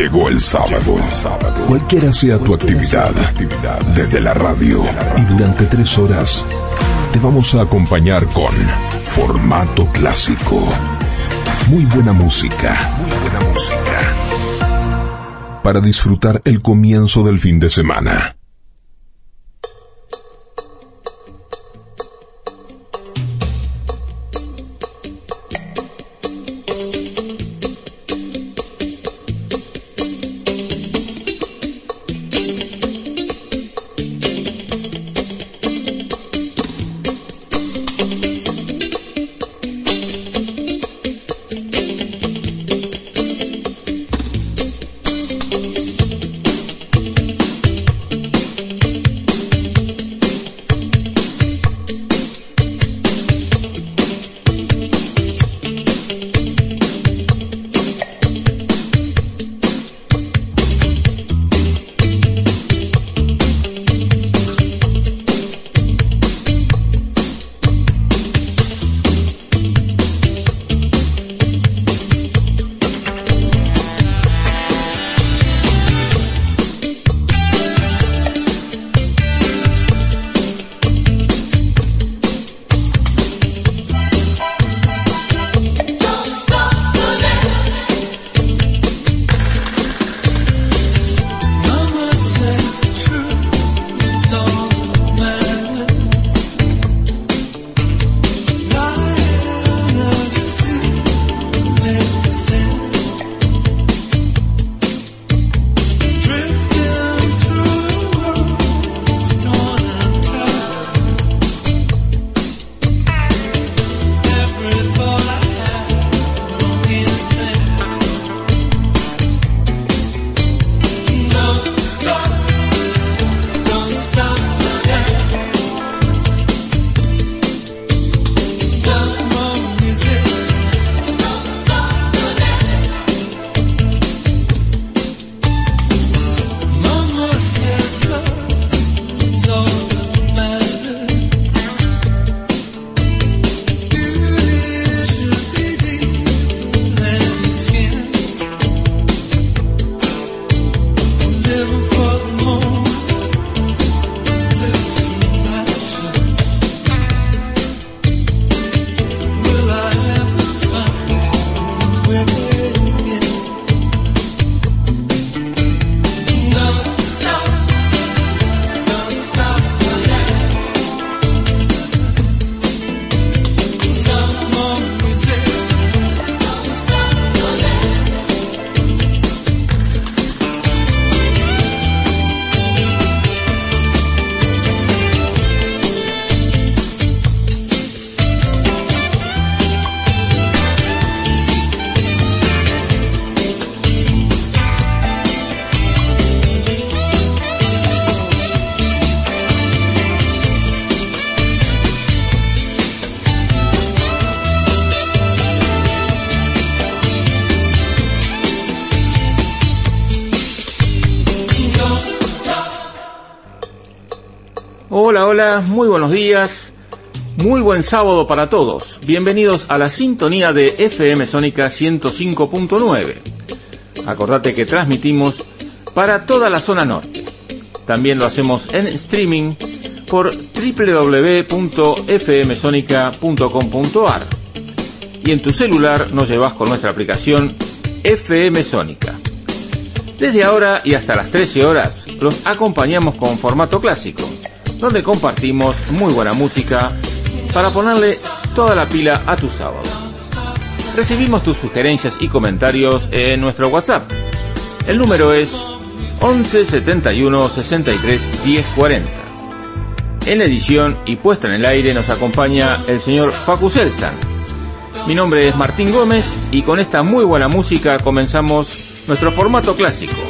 Llegó el sábado. El sábado. Cualquiera sea tu actividad, desde la radio y durante tres horas, te vamos a acompañar con formato clásico. Muy buena música. Muy buena música. Para disfrutar el comienzo del fin de semana. Buen sábado para todos. Bienvenidos a la sintonía de FM Sónica 105.9. Acordate que transmitimos para toda la zona norte. También lo hacemos en streaming por www.fmsonica.com.ar. Y en tu celular nos llevas con nuestra aplicación FM Sónica. Desde ahora y hasta las 13 horas los acompañamos con formato clásico donde compartimos muy buena música para ponerle toda la pila a tu sábado. Recibimos tus sugerencias y comentarios en nuestro WhatsApp. El número es 11 71 63 10 40. En la edición y puesta en el aire nos acompaña el señor Facu Selsan. Mi nombre es Martín Gómez y con esta muy buena música comenzamos nuestro formato clásico.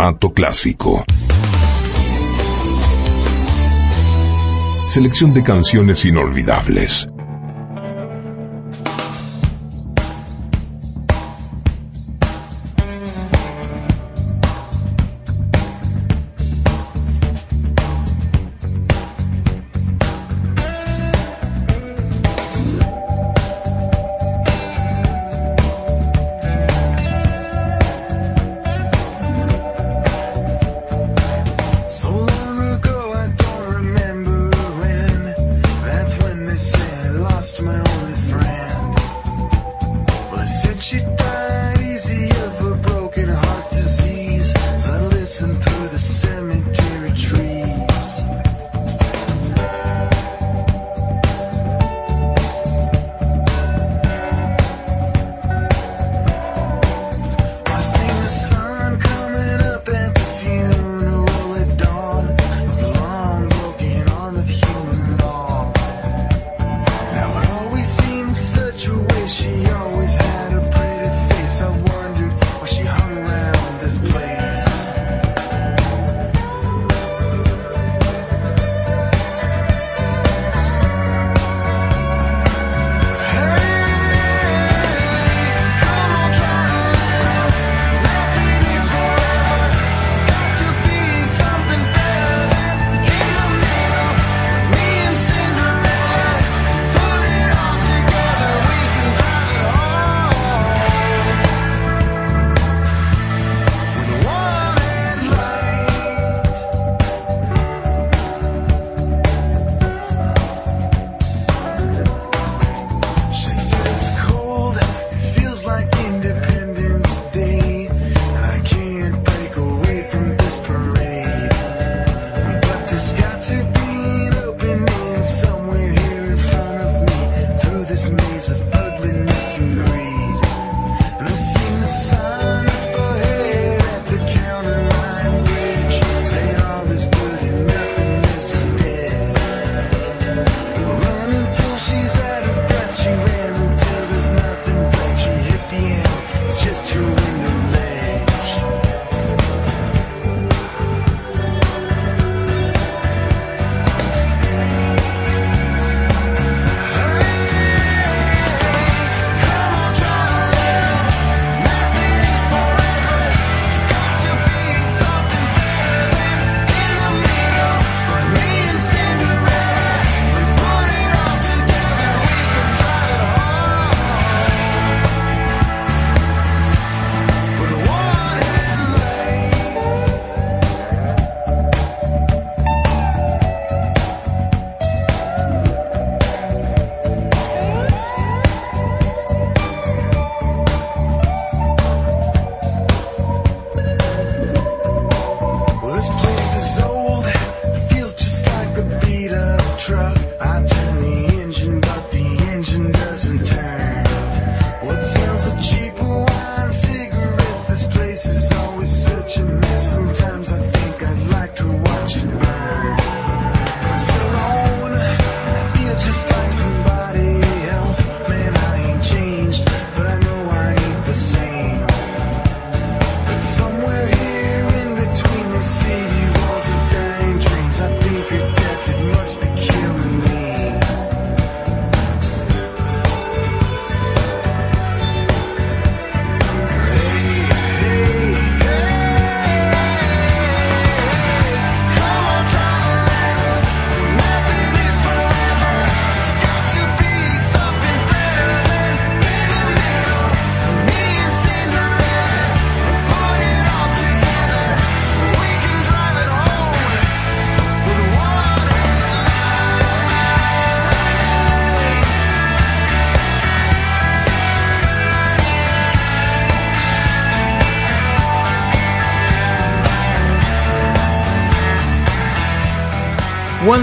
Formato clásico. Selección de canciones inolvidables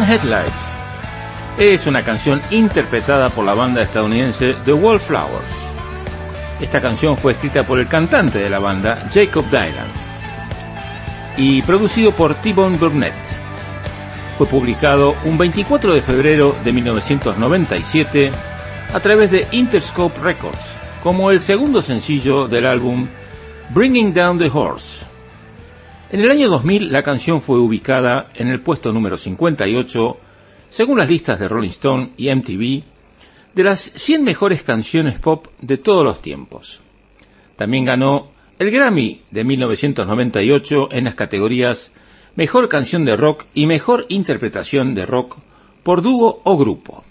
Headlights es una canción interpretada por la banda estadounidense The Wallflowers. Esta canción fue escrita por el cantante de la banda, Jacob Dylan, y producido por T-Bone Burnett. Fue publicado un 24 de febrero de 1997 a través de Interscope Records como el segundo sencillo del álbum Bringing Down the Horse. En el año 2000 la canción fue ubicada en el puesto número 58, según las listas de Rolling Stone y MTV, de las 100 mejores canciones pop de todos los tiempos. También ganó el Grammy de 1998 en las categorías Mejor canción de rock y Mejor interpretación de rock por dúo o grupo.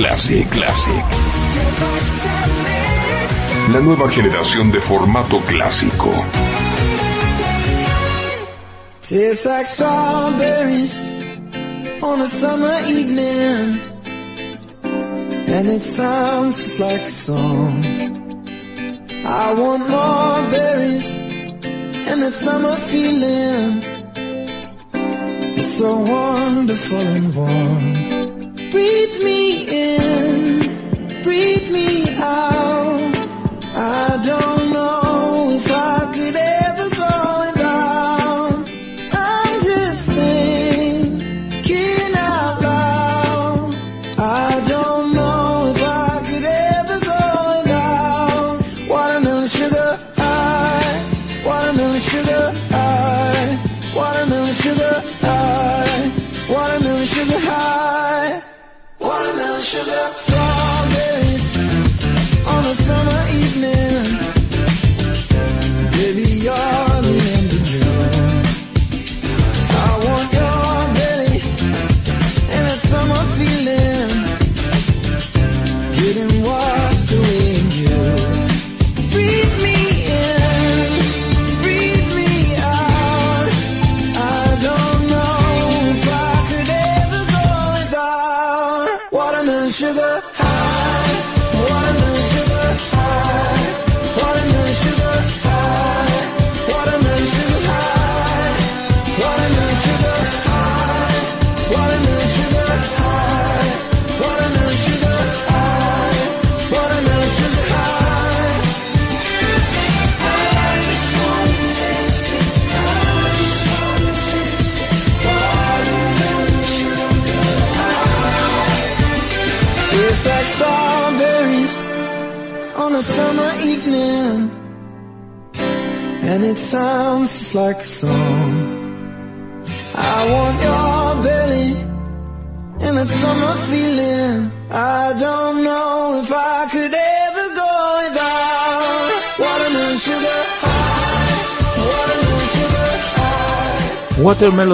Classic Classic. La nueva generación de formato clásico. Tastes like strawberries on a summer evening. And it sounds just like a song. I want more berries and that summer feeling. It's so wonderful and warm. Breathe me in,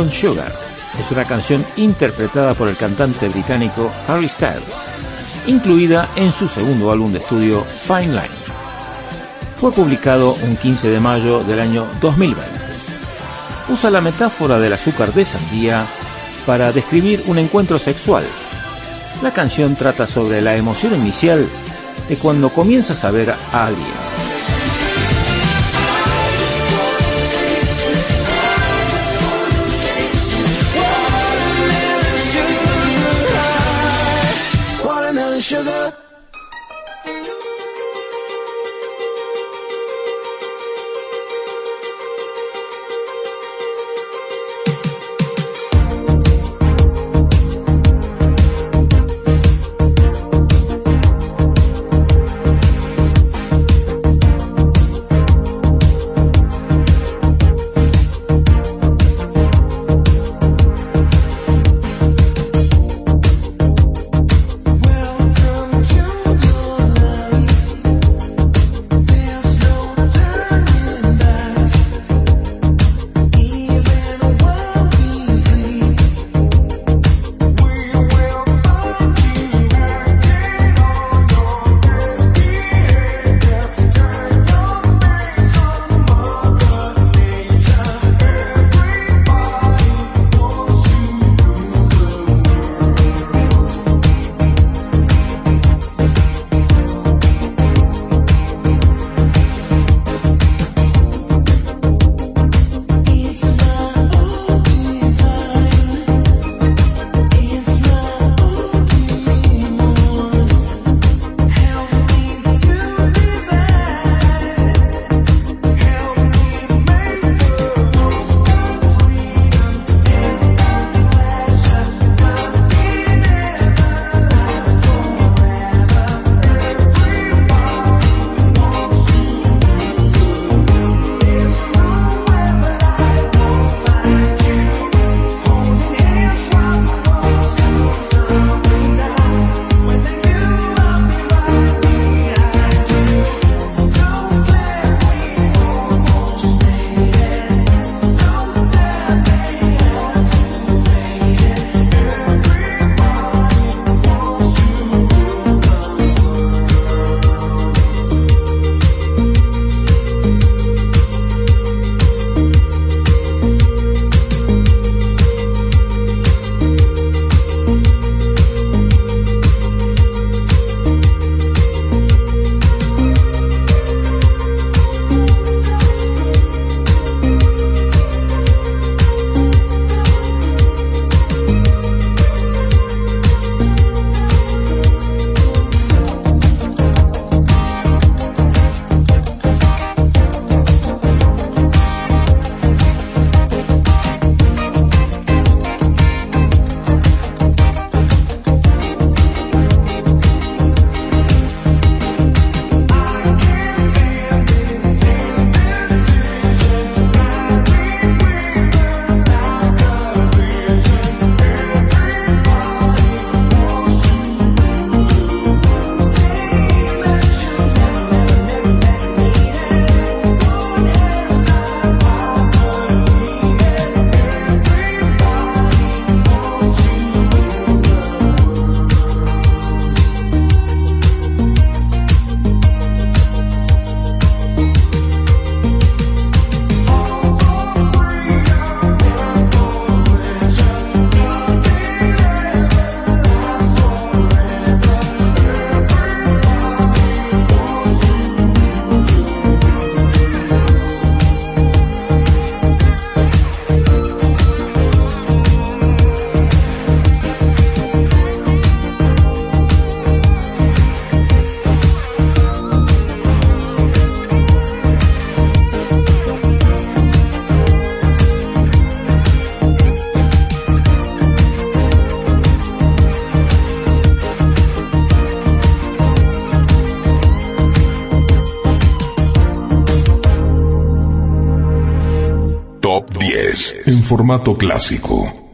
Sugar es una canción interpretada por el cantante británico Harry Styles, incluida en su segundo álbum de estudio Fine Line. Fue publicado un 15 de mayo del año 2020. Usa la metáfora del azúcar de sandía para describir un encuentro sexual. La canción trata sobre la emoción inicial de cuando comienzas a ver a alguien. Formato clásico.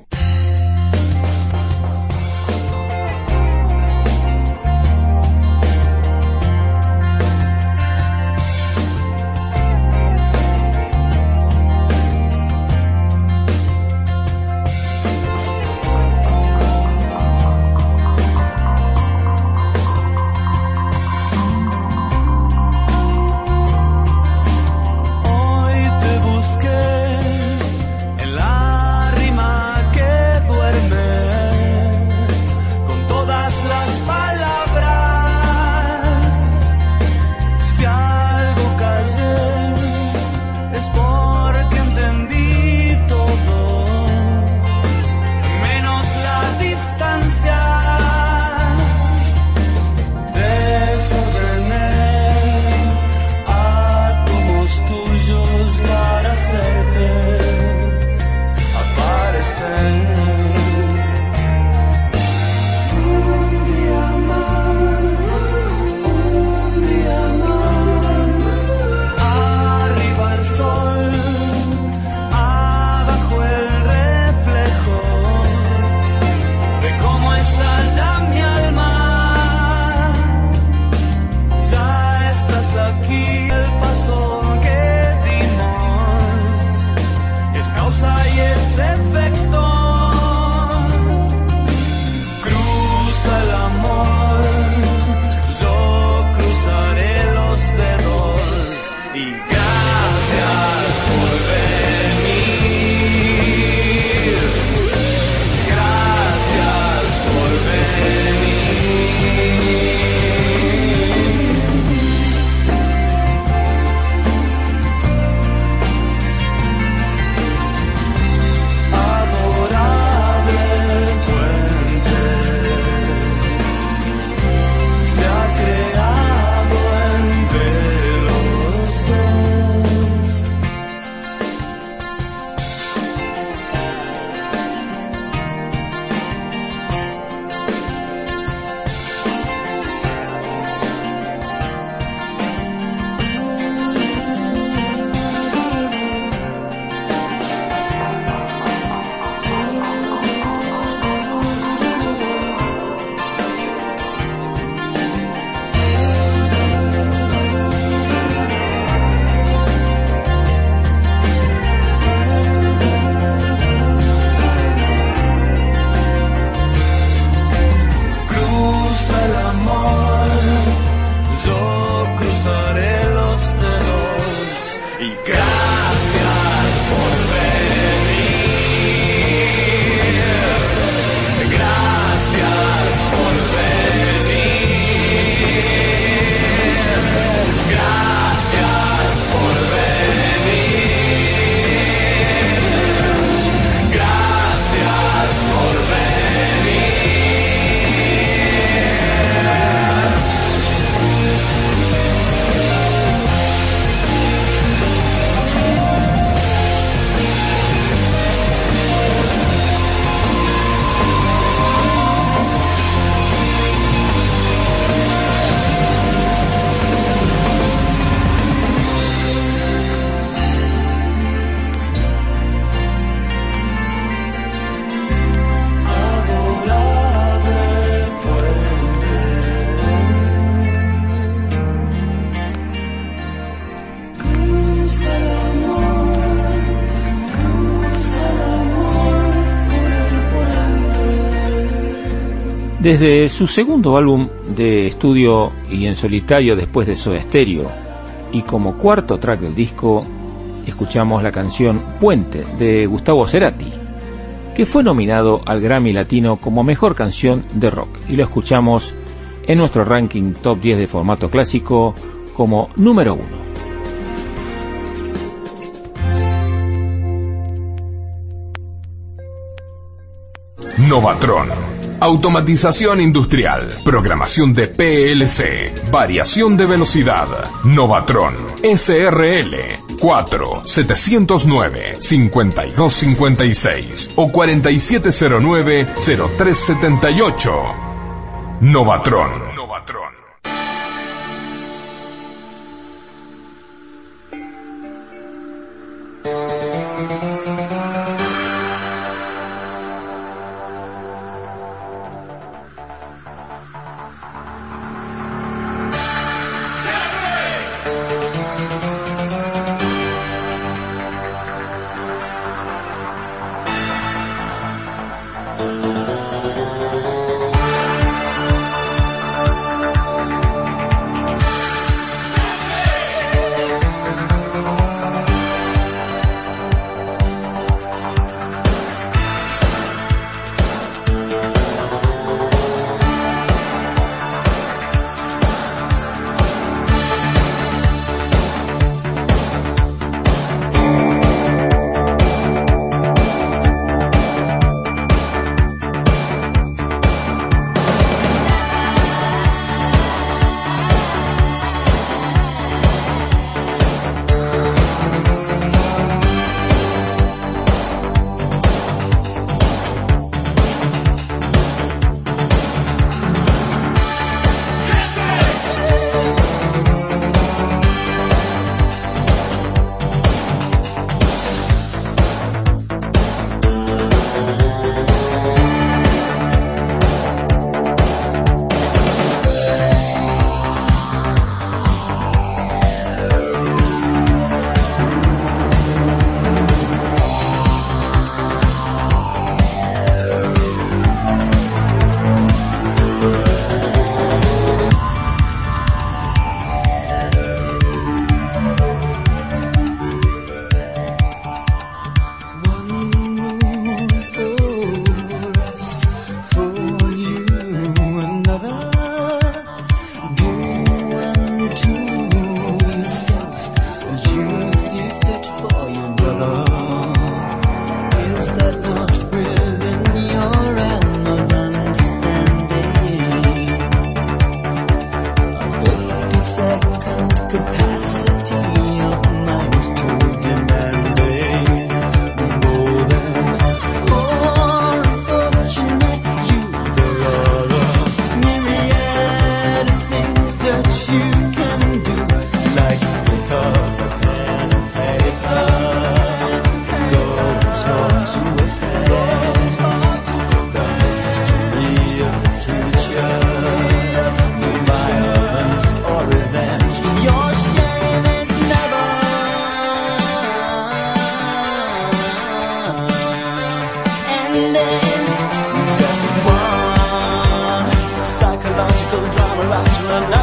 Desde su segundo álbum de estudio y en solitario después de Soda Stereo, y como cuarto track del disco, escuchamos la canción Puente de Gustavo Cerati, que fue nominado al Grammy Latino como mejor canción de rock, y lo escuchamos en nuestro ranking top 10 de formato clásico como número uno. Novatron Automatización industrial, programación de PLC, variación de velocidad, Novatron, SRL, 4 709 5256 o 4709 0378. Novatron. Novatron. balas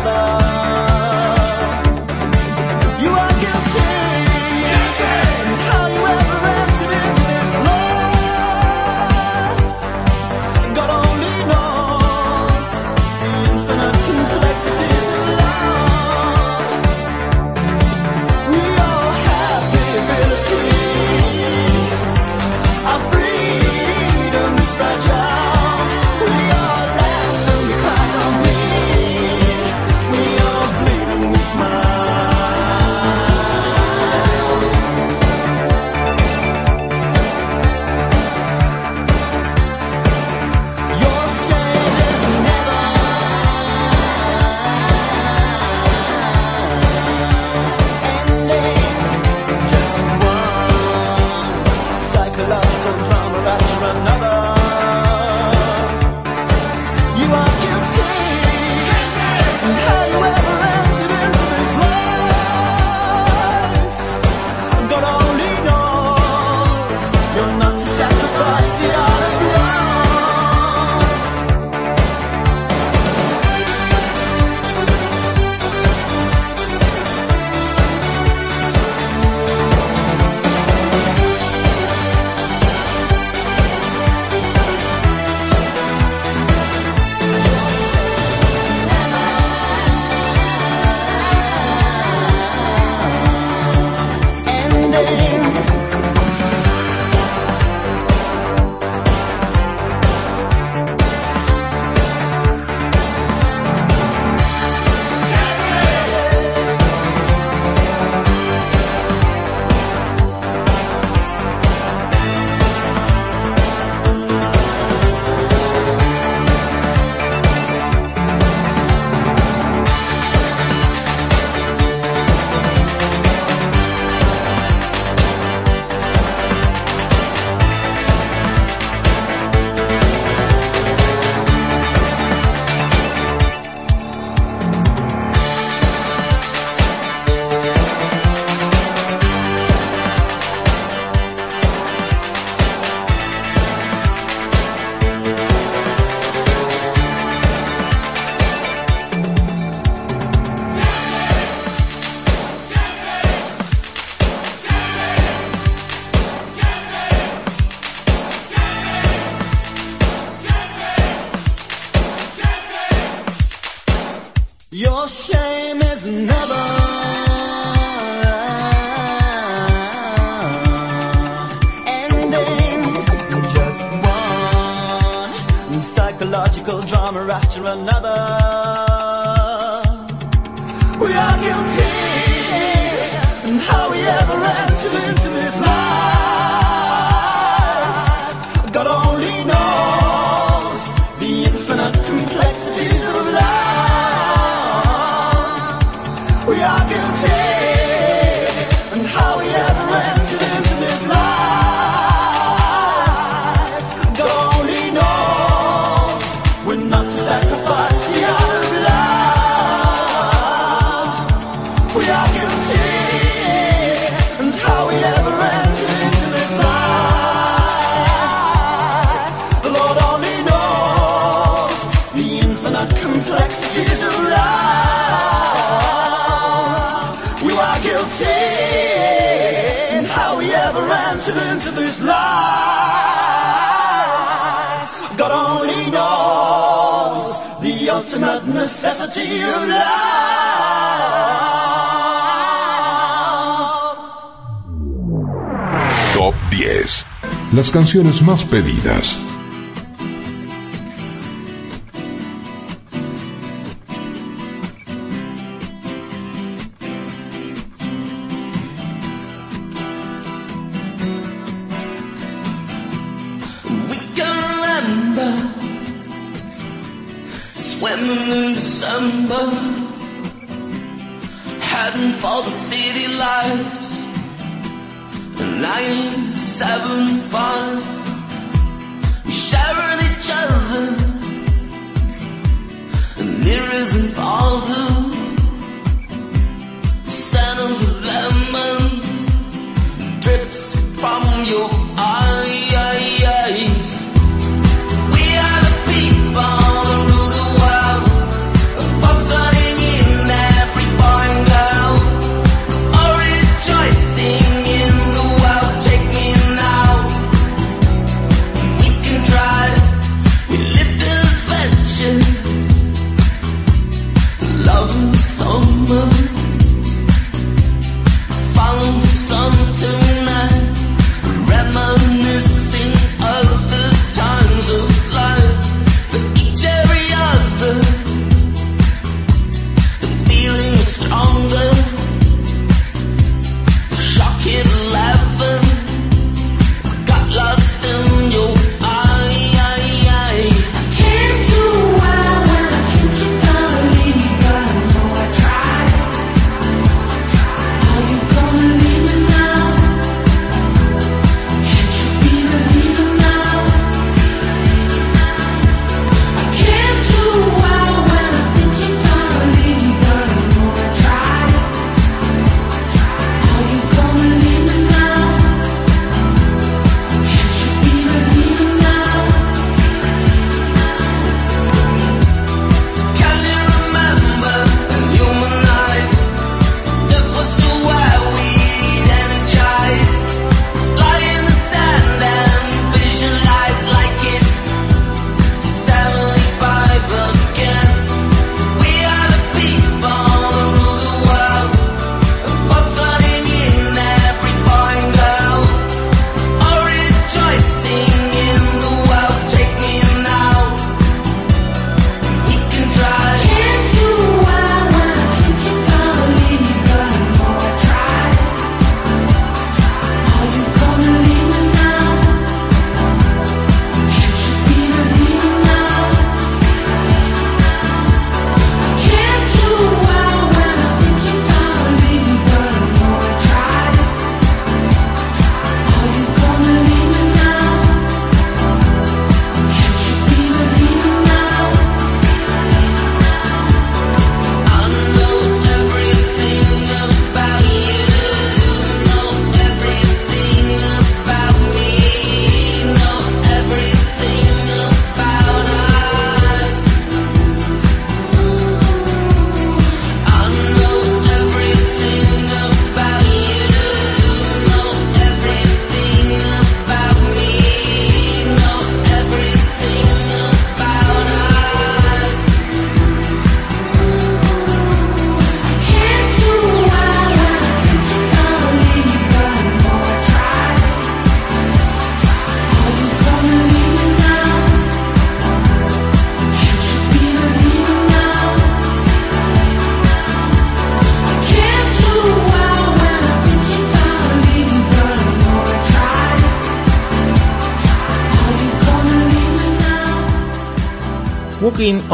canciones más pedidas.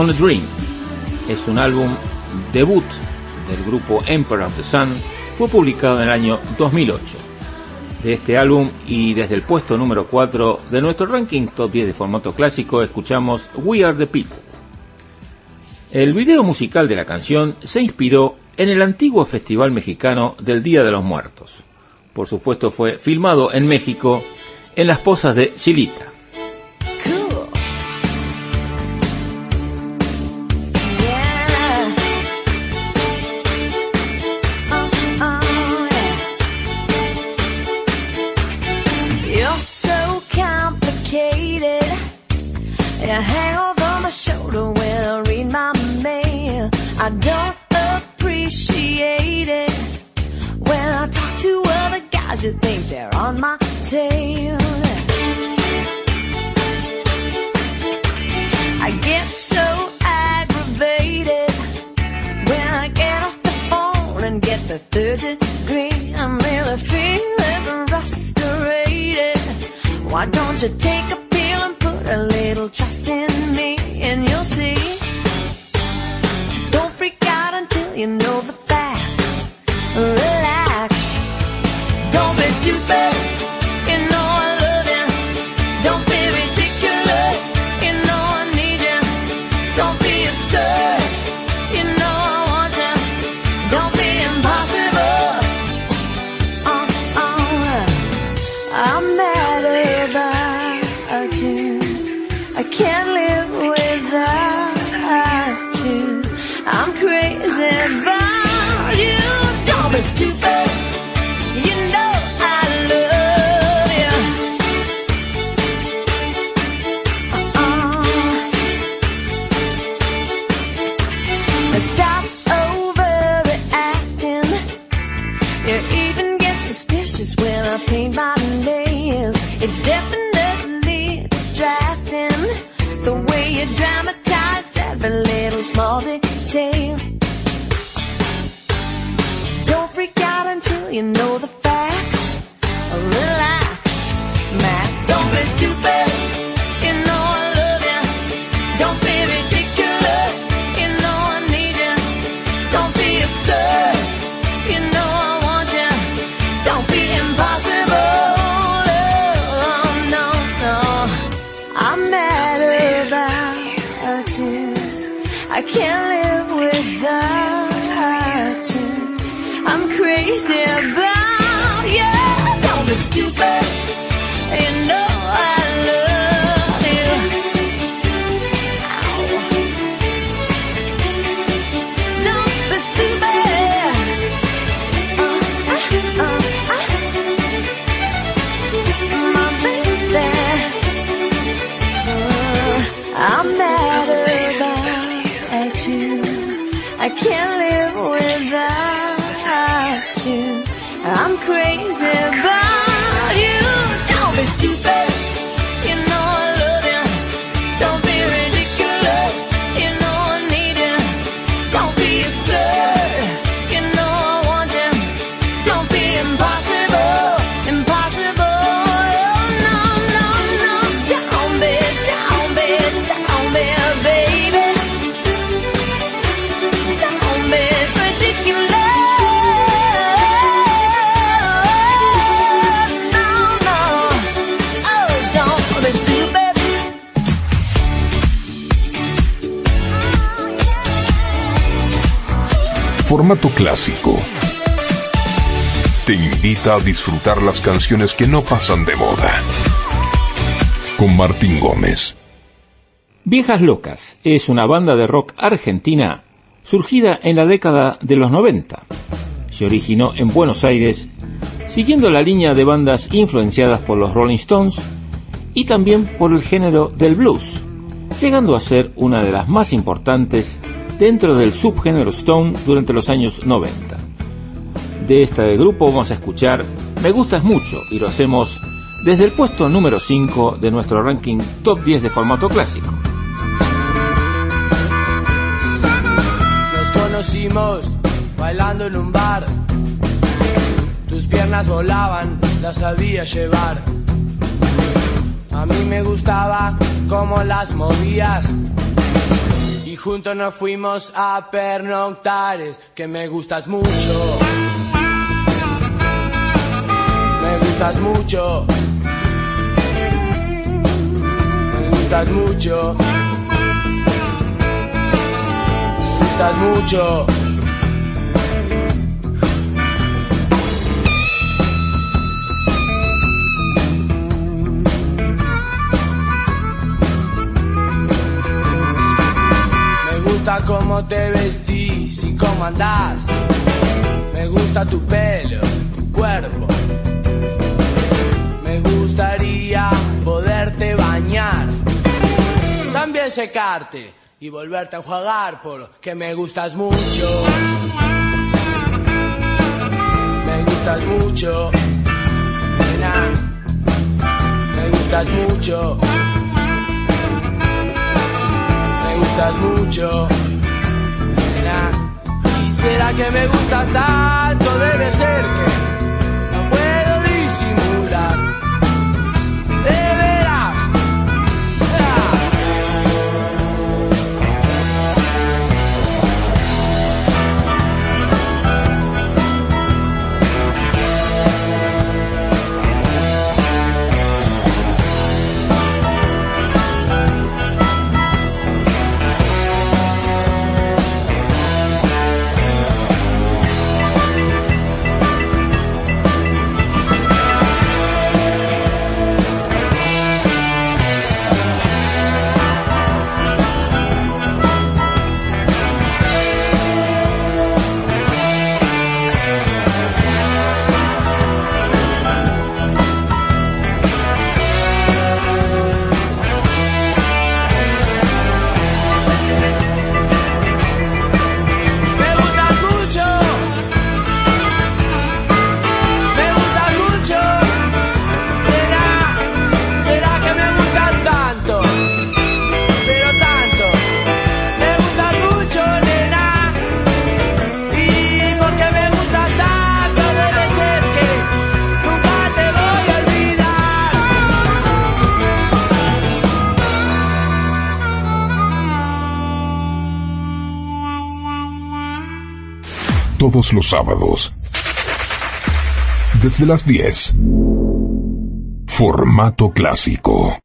On a Dream es un álbum debut del grupo Emperor of the Sun, fue publicado en el año 2008. De este álbum y desde el puesto número 4 de nuestro ranking top 10 de formato clásico escuchamos We Are the People. El video musical de la canción se inspiró en el antiguo festival mexicano del Día de los Muertos. Por supuesto fue filmado en México en las pozas de Chilita. Te invita a disfrutar las canciones que no pasan de moda. Con Martín Gómez. Viejas Locas es una banda de rock argentina surgida en la década de los 90. Se originó en Buenos Aires, siguiendo la línea de bandas influenciadas por los Rolling Stones y también por el género del blues, llegando a ser una de las más importantes dentro del subgénero Stone durante los años 90. De este grupo vamos a escuchar Me Gustas Mucho y lo hacemos desde el puesto número 5 de nuestro ranking top 10 de formato clásico. Nos conocimos bailando en un bar. Tus piernas volaban, las sabía llevar. A mí me gustaba cómo las movías Y juntos nos fuimos a pernoctares, que me gustas mucho. Me gustas mucho. Me gustas mucho. Me gustas mucho. Gusta cómo te vestís y cómo andás. Me gusta tu pelo, tu cuerpo. Me gustaría poderte bañar. También secarte y volverte a jugar porque me gustas mucho. Me gustas mucho. Nena. Me gustas mucho. gustas mucho. ¿Y será que me gustas tanto? Debe ser que todos los sábados. Desde las 10. Formato clásico.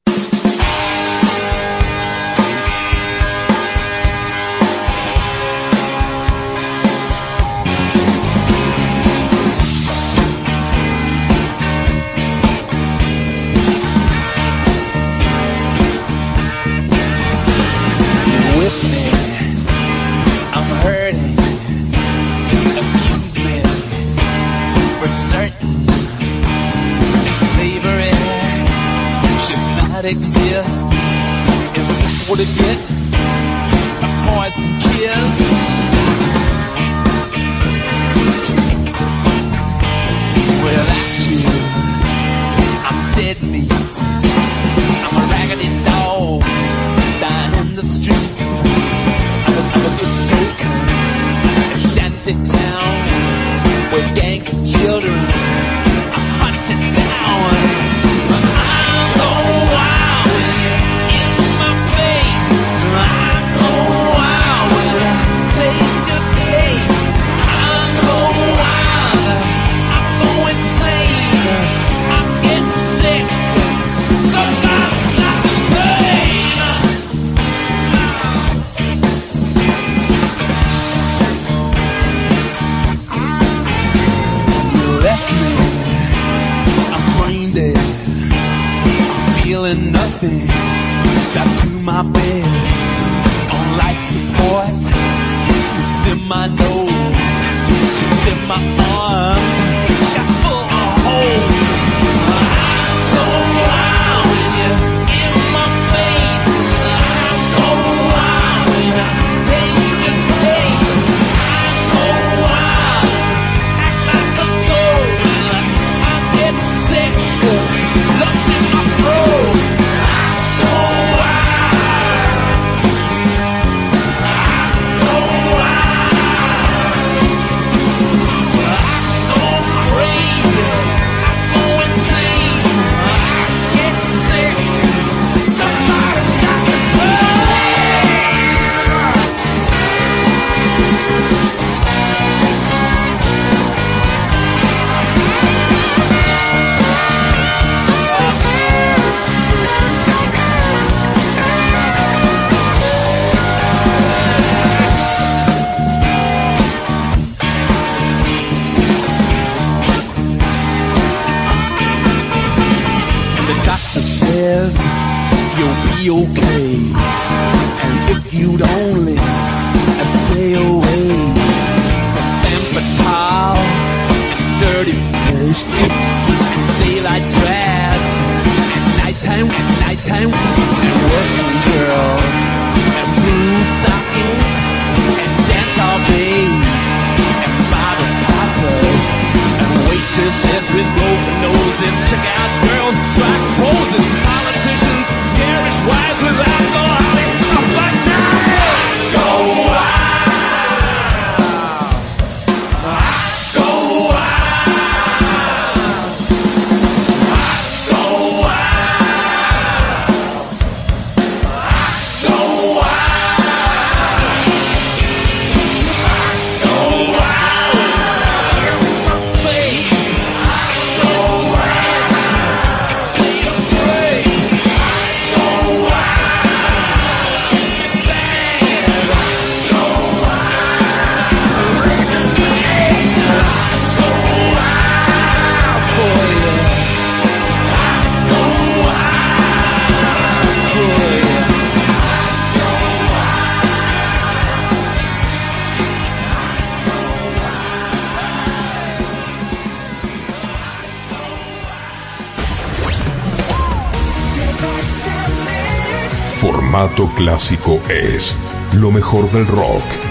Clásico es lo mejor del rock.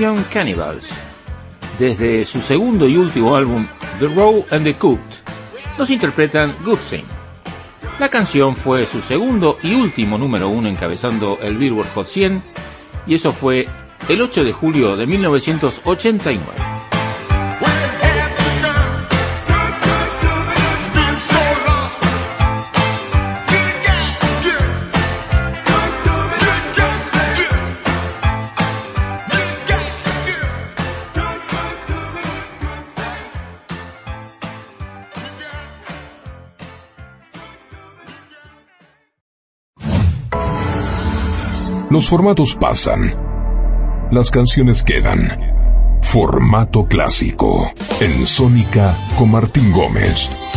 Los Cannibals, desde su segundo y último álbum The Raw and the Cooked, nos interpretan Good Thing. La canción fue su segundo y último número uno encabezando el Billboard Hot 100 y eso fue el 8 de julio de 1989. Los formatos pasan. Las canciones quedan. Formato clásico. En Sónica con Martín Gómez.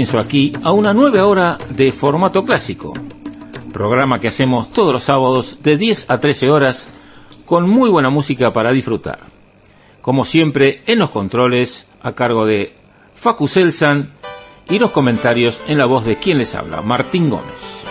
comienzo aquí a una nueva hora de formato clásico, programa que hacemos todos los sábados de 10 a 13 horas con muy buena música para disfrutar. Como siempre, en los controles a cargo de Facu Selsan y los comentarios en la voz de quien les habla, Martín Gómez.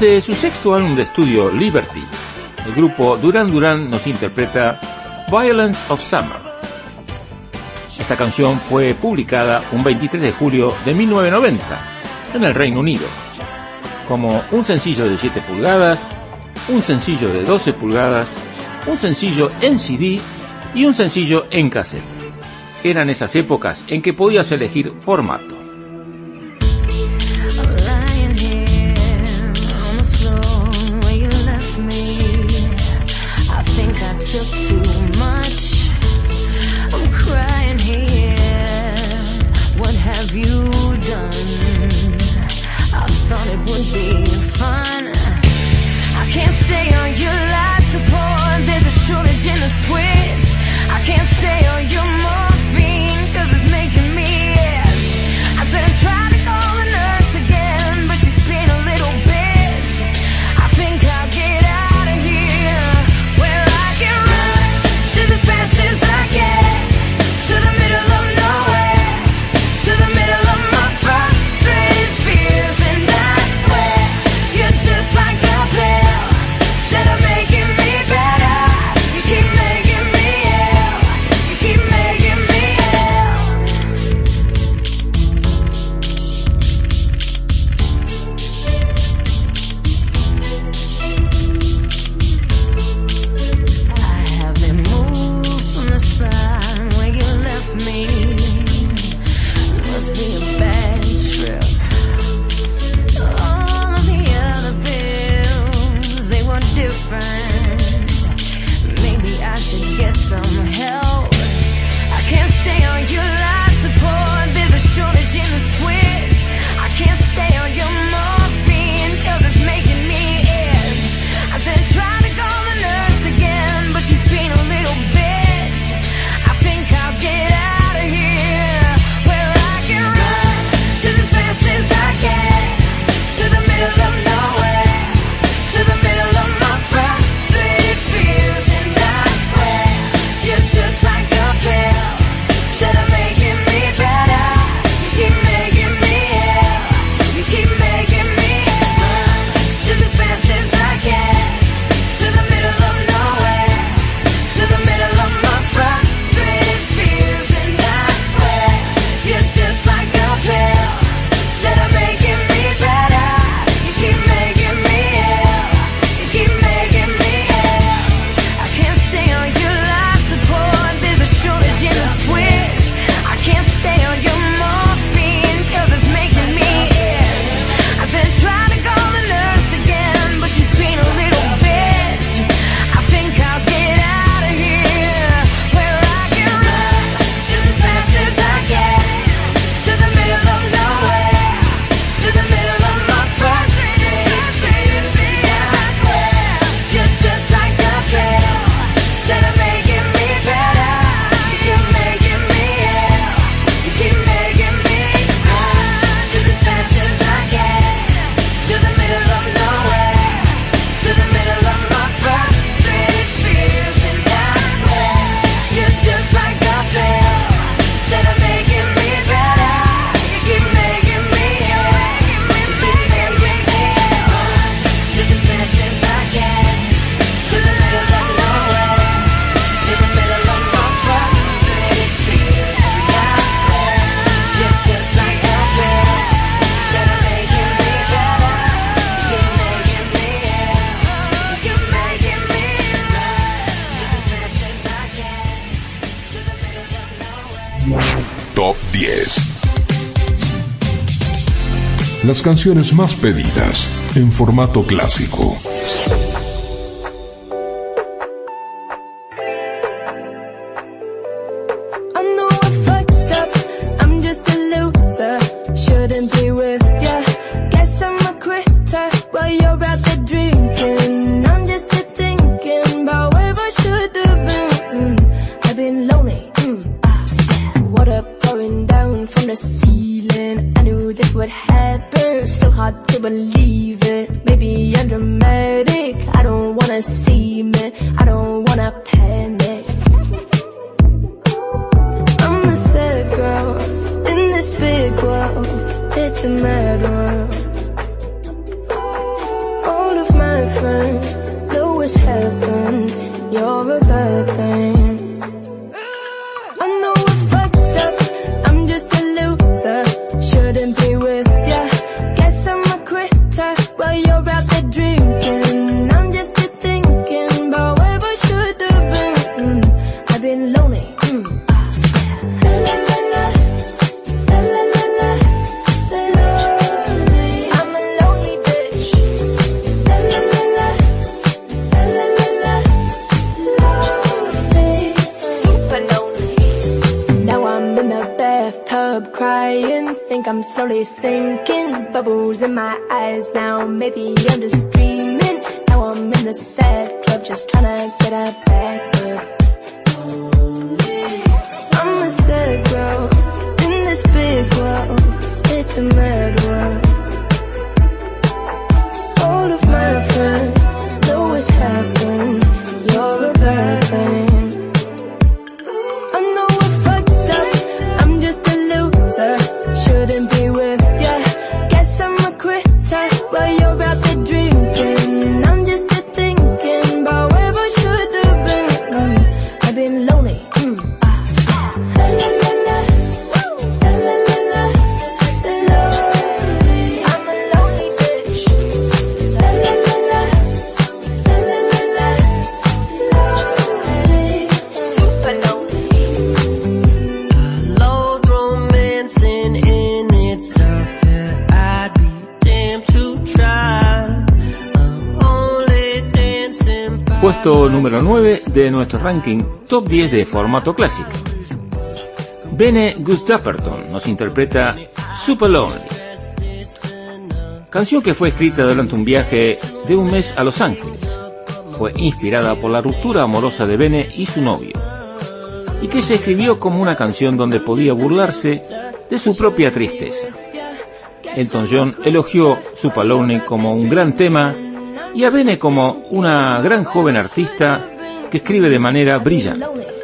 Desde su sexto álbum de estudio Liberty, el grupo Duran Duran nos interpreta Violence of Summer. Esta canción fue publicada un 23 de julio de 1990 en el Reino Unido, como un sencillo de 7 pulgadas, un sencillo de 12 pulgadas, un sencillo en CD y un sencillo en cassette. Eran esas épocas en que podías elegir formato. Canciones más pedidas en formato clásico. Ranking Top 10 de formato clásico. Bene Gustapperton nos interpreta Super Lonely, canción que fue escrita durante un viaje de un mes a Los Ángeles. Fue inspirada por la ruptura amorosa de Bene y su novio, y que se escribió como una canción donde podía burlarse de su propia tristeza. Elton John elogió Super Lonely como un gran tema y a Bene como una gran joven artista que escribe de manera brillante.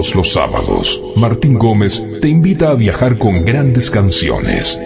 Los sábados, Martín Gómez te invita a viajar con grandes canciones.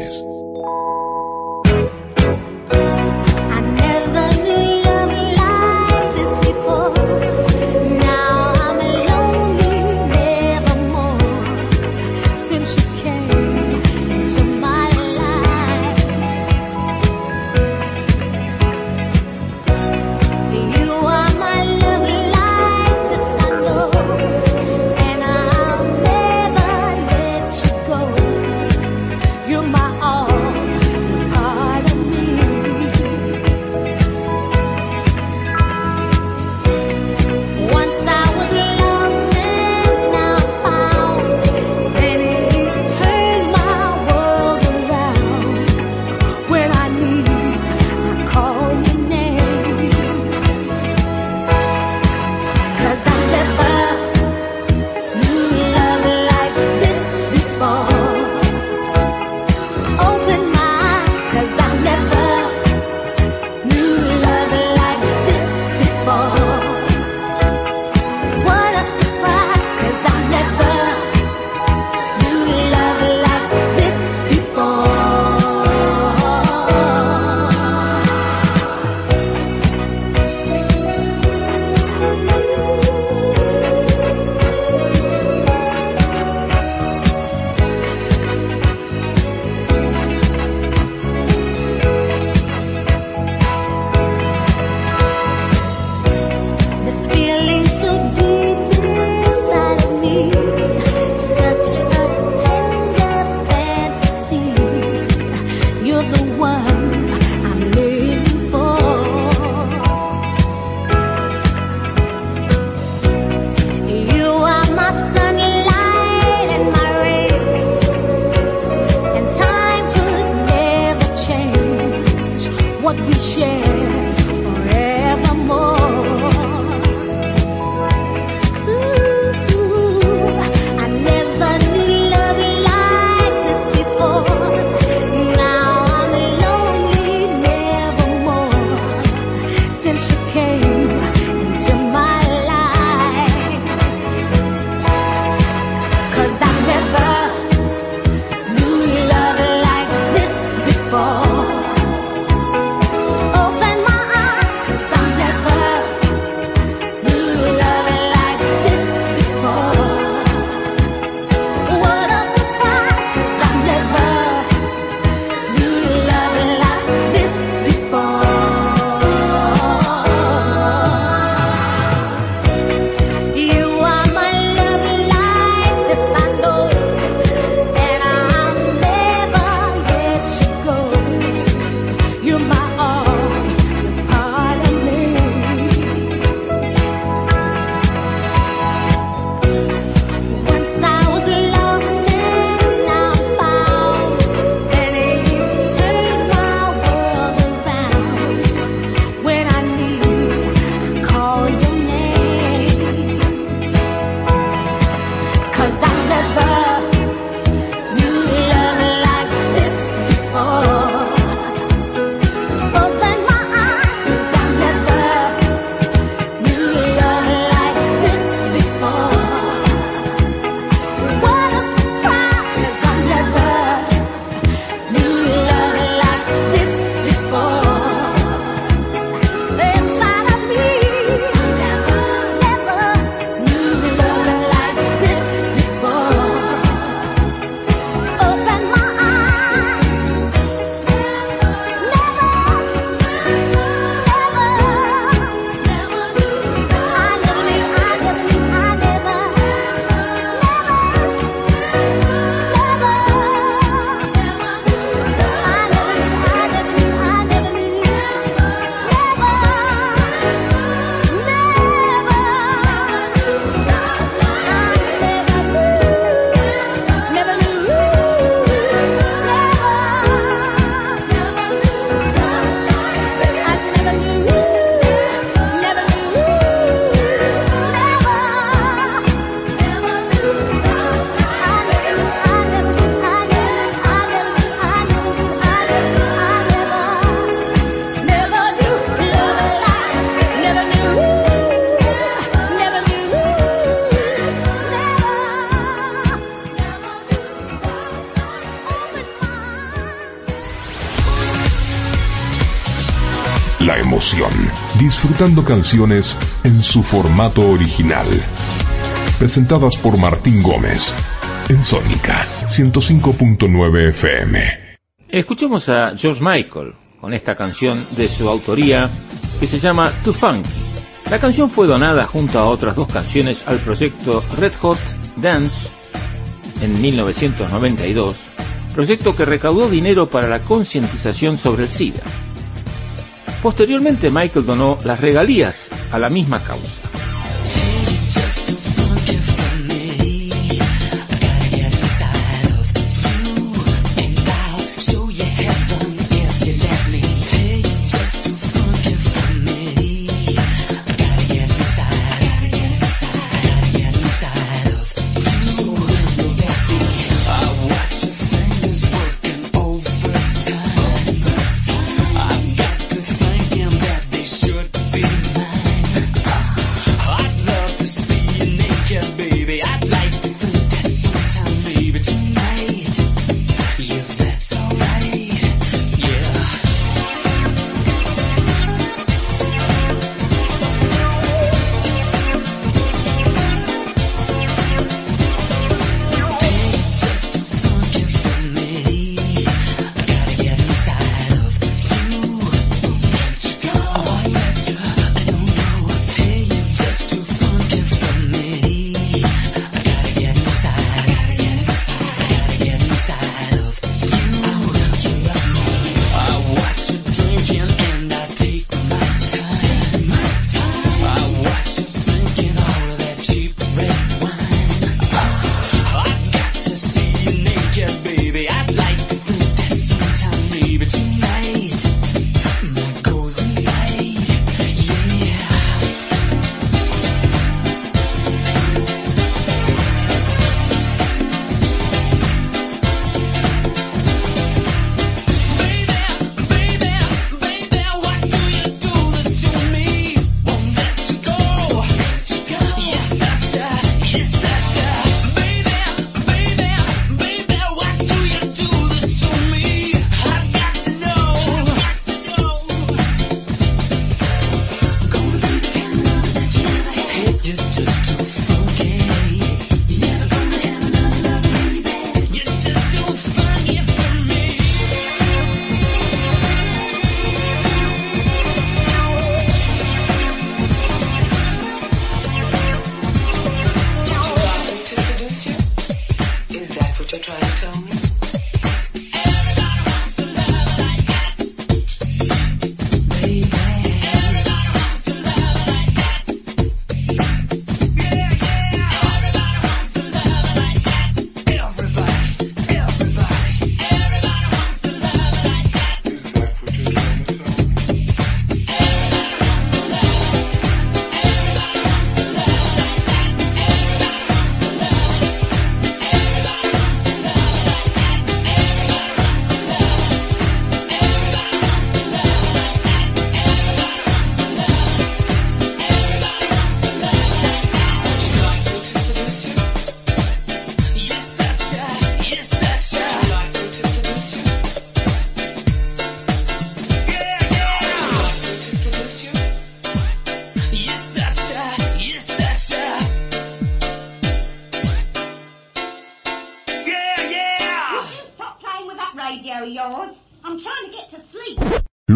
Disfrutando canciones en su formato original. Presentadas por Martín Gómez en Sónica 105.9 FM. Escuchemos a George Michael con esta canción de su autoría que se llama Too Funky. La canción fue donada junto a otras dos canciones al proyecto Red Hot Dance en 1992, proyecto que recaudó dinero para la concientización sobre el SIDA. Posteriormente Michael donó las regalías a la misma causa.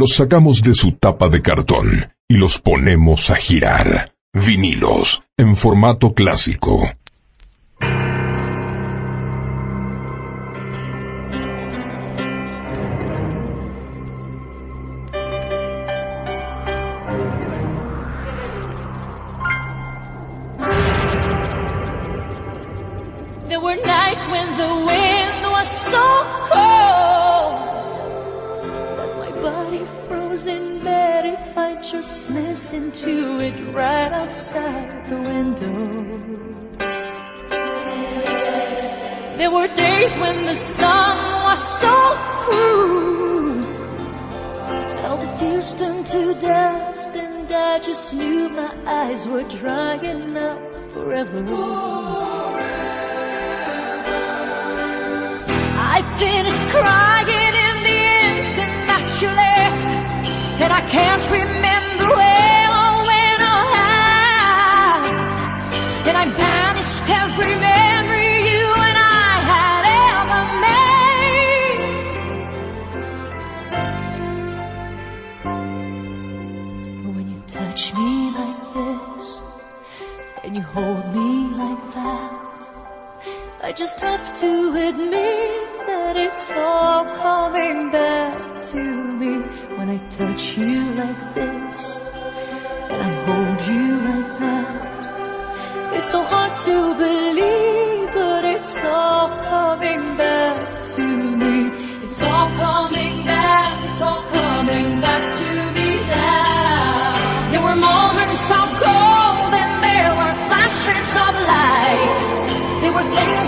Los sacamos de su tapa de cartón y los ponemos a girar. Vinilos en formato clásico. listen to it right outside the window. There were days when the sun was so cruel. All the tears turned to dust and I just knew my eyes were drying up forever. I finished crying in the instant that you left and I can't remember I banished every memory you and I had ever made. But when you touch me like this, and you hold me like that, I just have to admit that it's all coming back to me when I touch you like this, and I hold it's so hard to believe, but it's all coming back to me. It's all coming back, it's all coming back to me now. There were moments of gold and there were flashes of light. There were things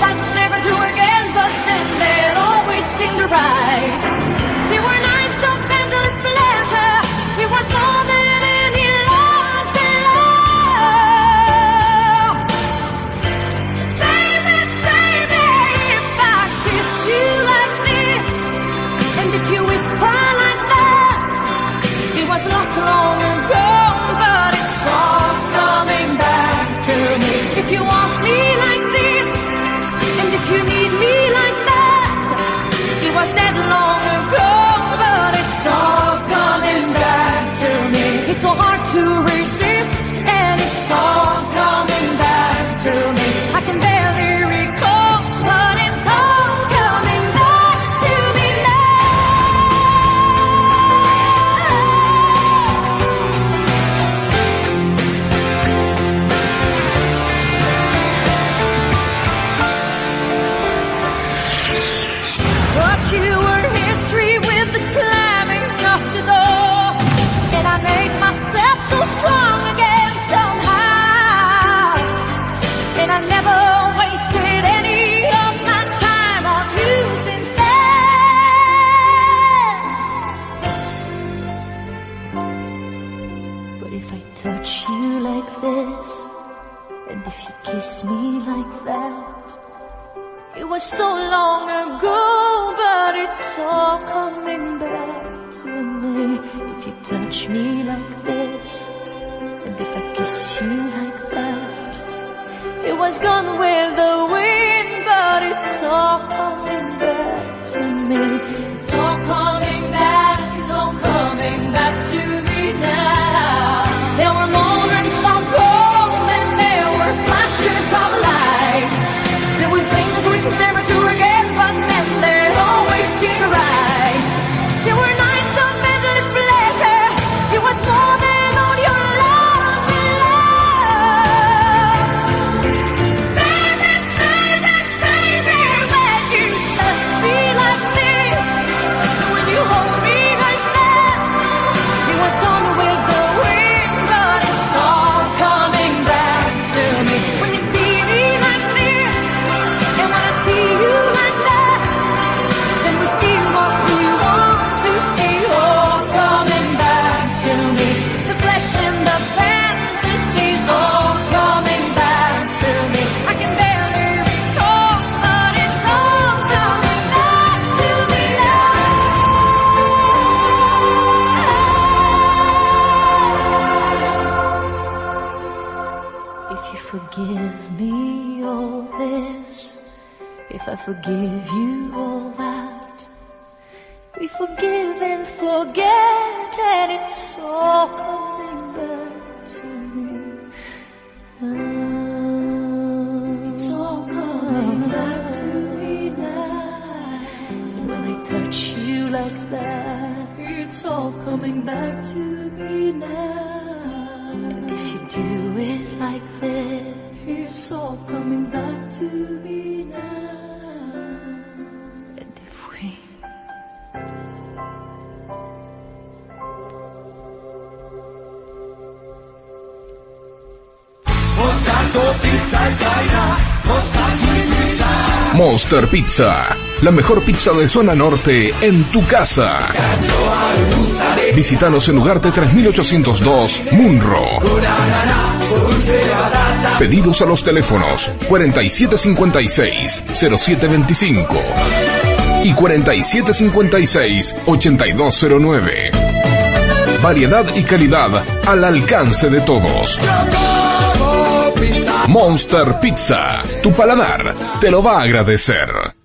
Monster Pizza, la mejor pizza de zona norte en tu casa. Visítanos en Ugarte 3802, Munro. Pedidos a los teléfonos 4756-0725 y 4756-8209. Variedad y calidad al alcance de todos. Monster Pizza, tu paladar te lo va a agradecer.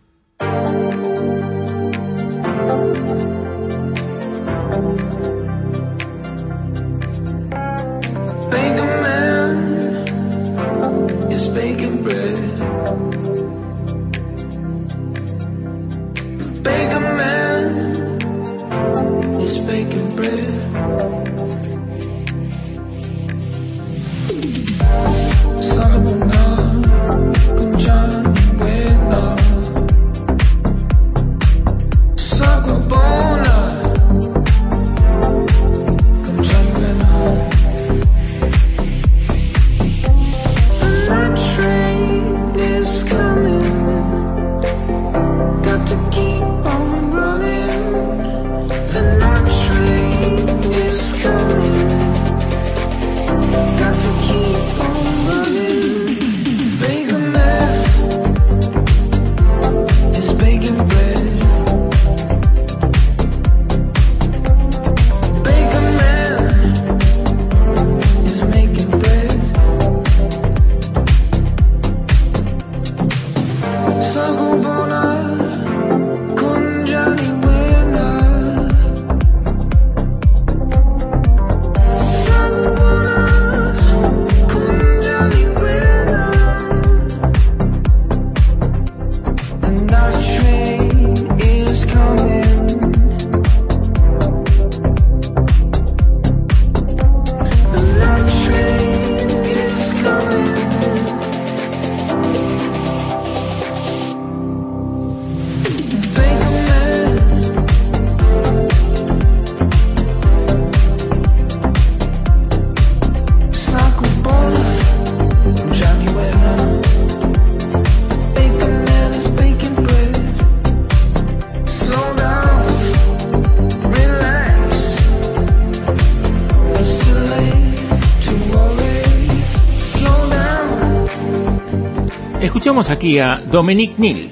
Escuchamos aquí a Dominique Neal,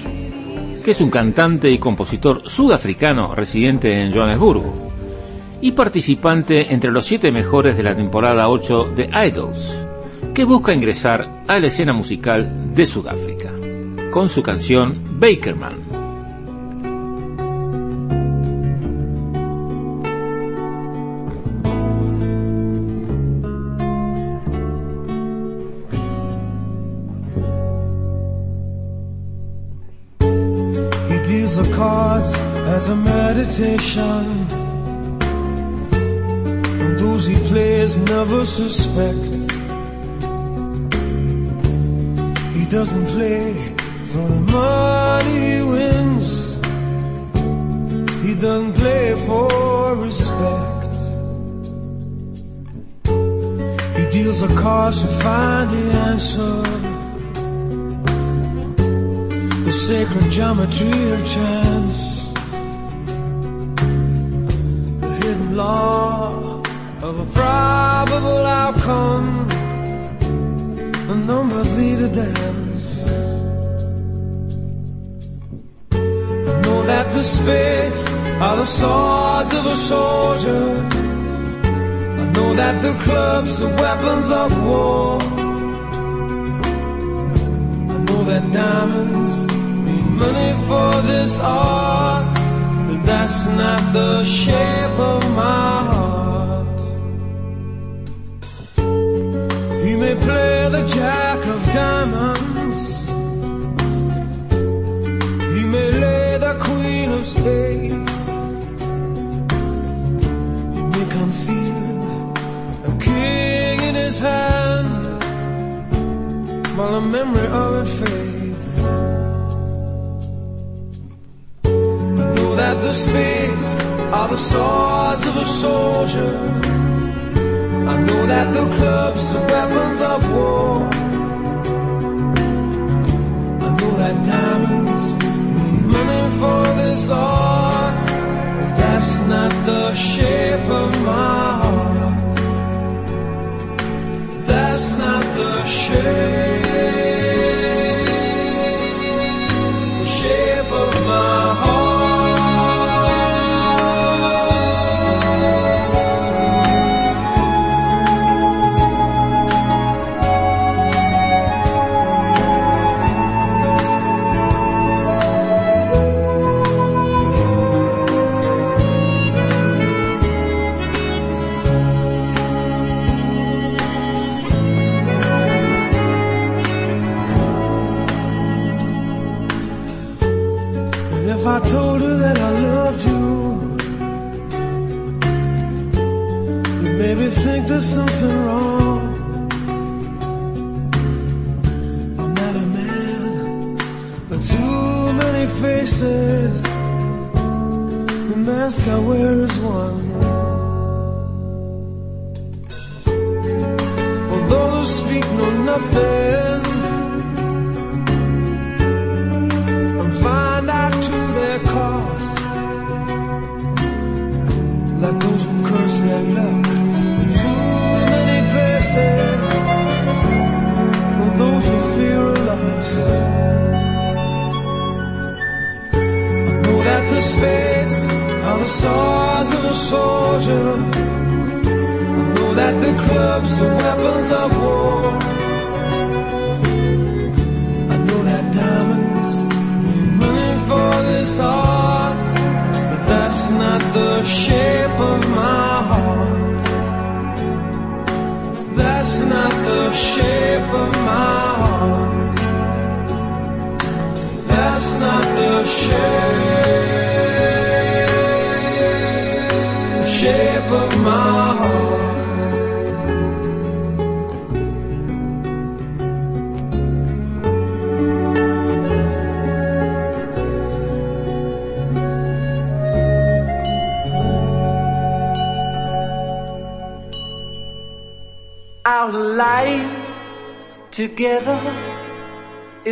que es un cantante y compositor sudafricano residente en Johannesburgo y participante entre los siete mejores de la temporada 8 de Idols, que busca ingresar a la escena musical de Sudáfrica, con su canción Bakerman.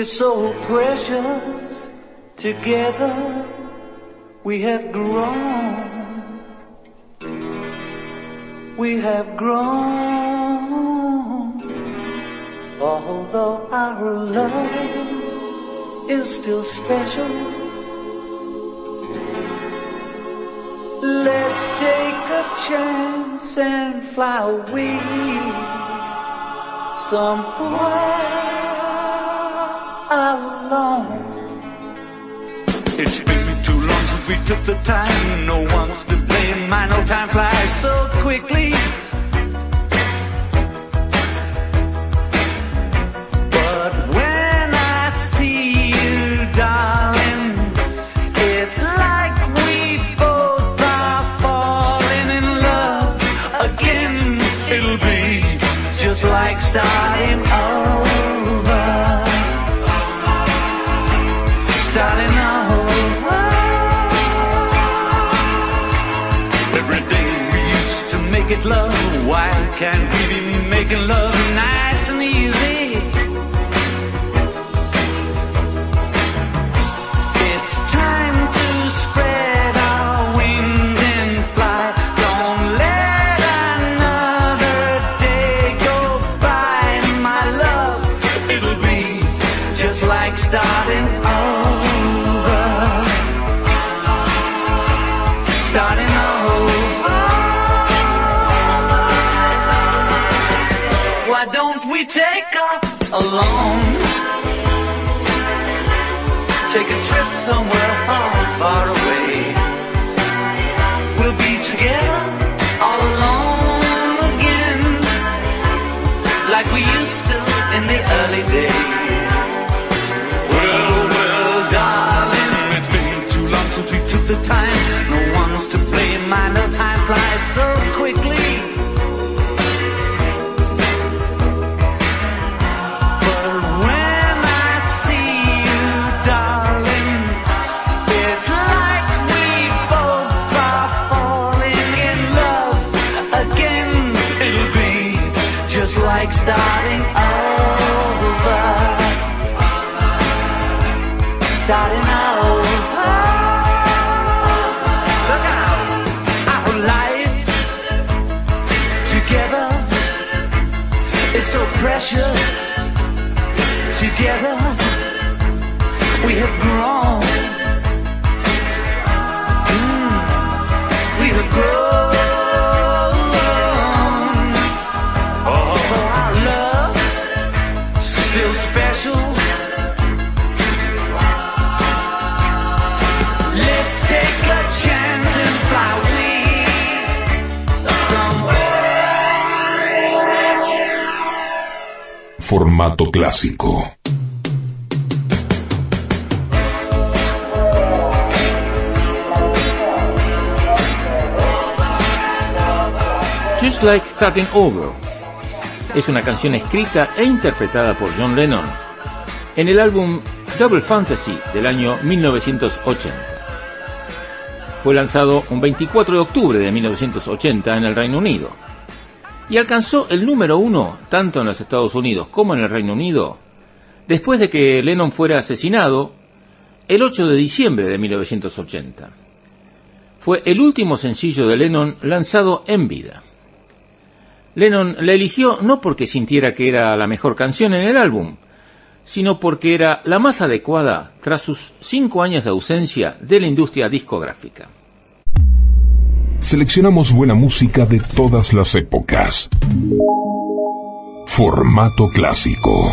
Is so precious. Together we have grown. We have grown. Although our love is still special. Let's take a chance and fly away somewhere took the time. No one's to blame. I know time flies so quickly. Can't we be making love somewhere far, far away. We'll be together all alone again, like we used to in the early days. Well, well, darling, it's been too long since we took the time. No one's to blame. I know time flies so quickly. Have grown. Mm, we have still special. Let's take a chance and. Formato clásico. Like Starting Over. Es una canción escrita e interpretada por John Lennon en el álbum Double Fantasy del año 1980. Fue lanzado un 24 de octubre de 1980 en el Reino Unido y alcanzó el número uno tanto en los Estados Unidos como en el Reino Unido después de que Lennon fuera asesinado el 8 de diciembre de 1980. Fue el último sencillo de Lennon lanzado en vida. Lennon la eligió no porque sintiera que era la mejor canción en el álbum, sino porque era la más adecuada tras sus cinco años de ausencia de la industria discográfica. Seleccionamos buena música de todas las épocas. Formato clásico.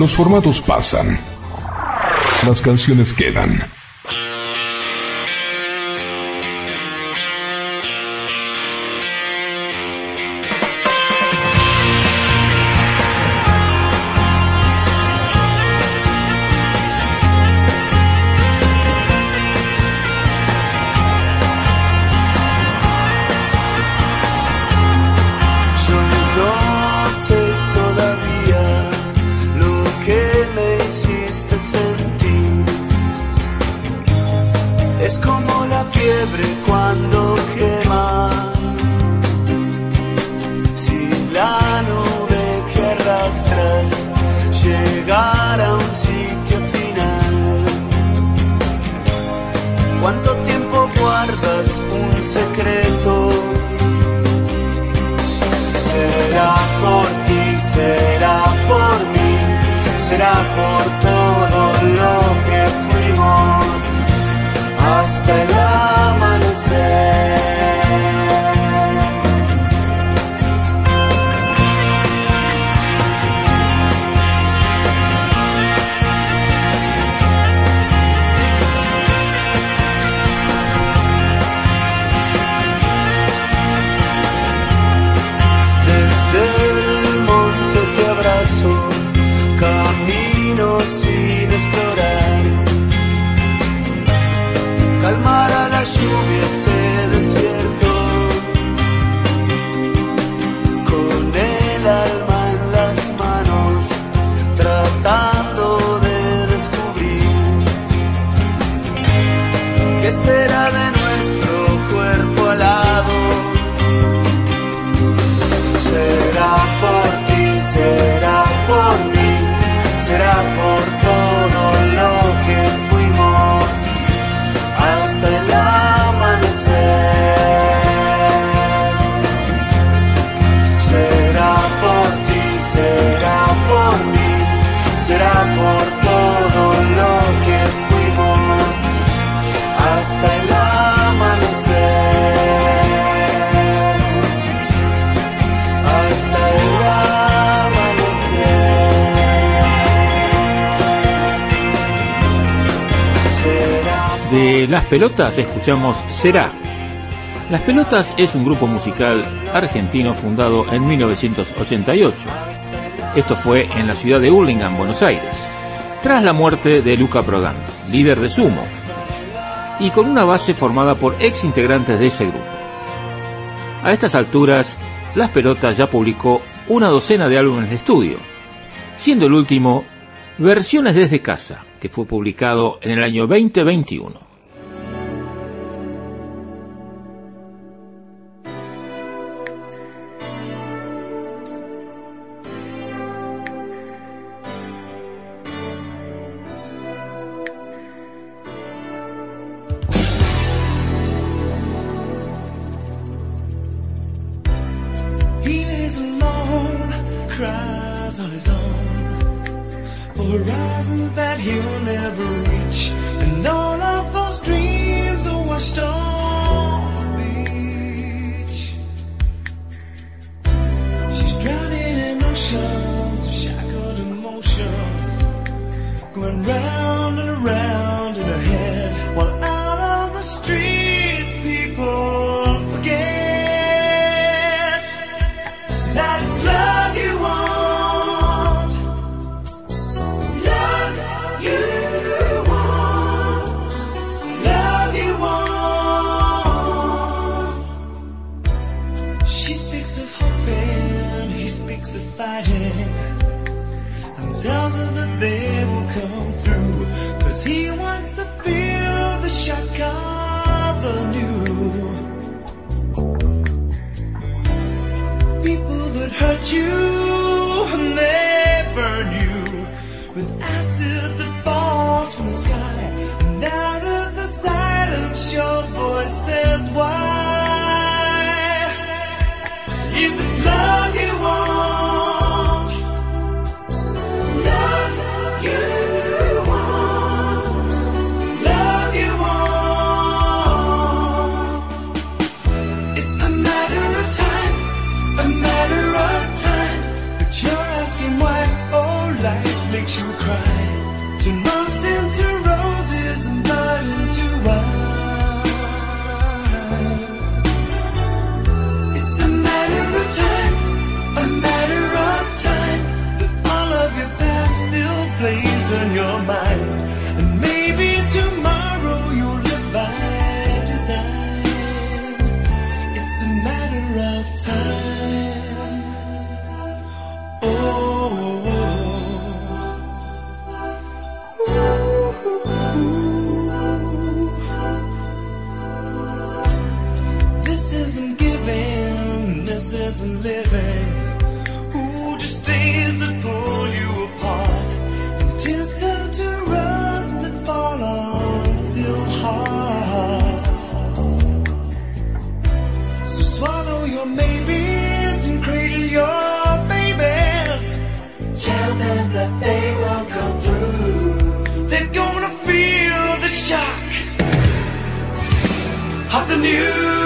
Los formatos pasan. Las canciones quedan. Pelotas escuchamos Será. Las Pelotas es un grupo musical argentino fundado en 1988. Esto fue en la ciudad de Hurlingham, Buenos Aires, tras la muerte de Luca Prodan, líder de Sumo, y con una base formada por ex integrantes de ese grupo. A estas alturas, Las Pelotas ya publicó una docena de álbumes de estudio, siendo el último Versiones desde casa, que fue publicado en el año 2021. new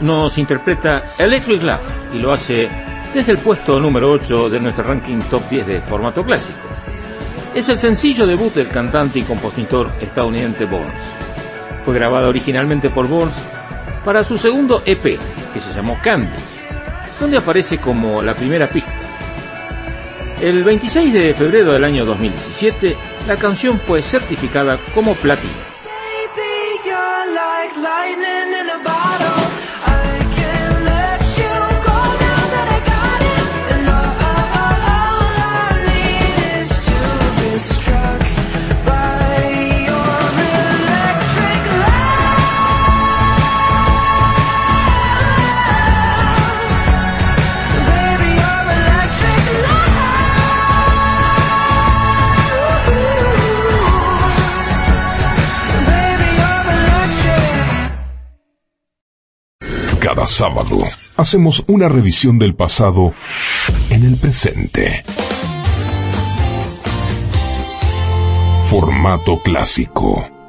nos interpreta Electric Love y lo hace desde el puesto número 8 de nuestro ranking top 10 de formato clásico. Es el sencillo debut del cantante y compositor estadounidense Bones. Fue grabado originalmente por Bones para su segundo EP, que se llamó Candy. donde aparece como la primera pista. El 26 de febrero del año 2017, la canción fue certificada como platino. Sábado hacemos una revisión del pasado en el presente. Formato clásico.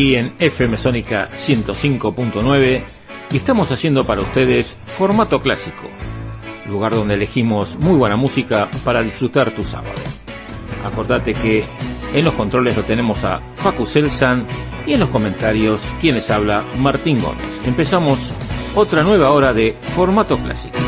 Aquí en FM Sónica 105.9 y estamos haciendo para ustedes formato clásico, lugar donde elegimos muy buena música para disfrutar tu sábado. Acordate que en los controles lo tenemos a Facu Selsan y en los comentarios quienes habla Martín Gómez. Empezamos otra nueva hora de formato clásico.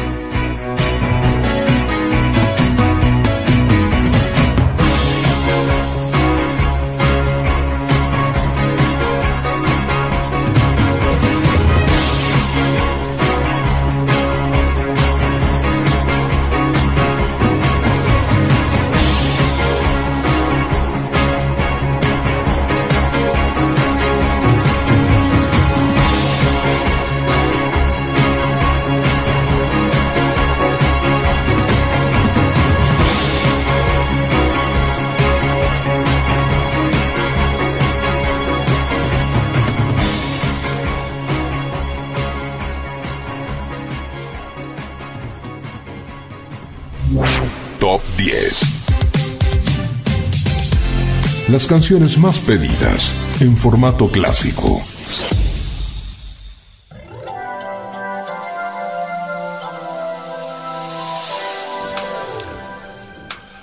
Las canciones más pedidas en formato clásico.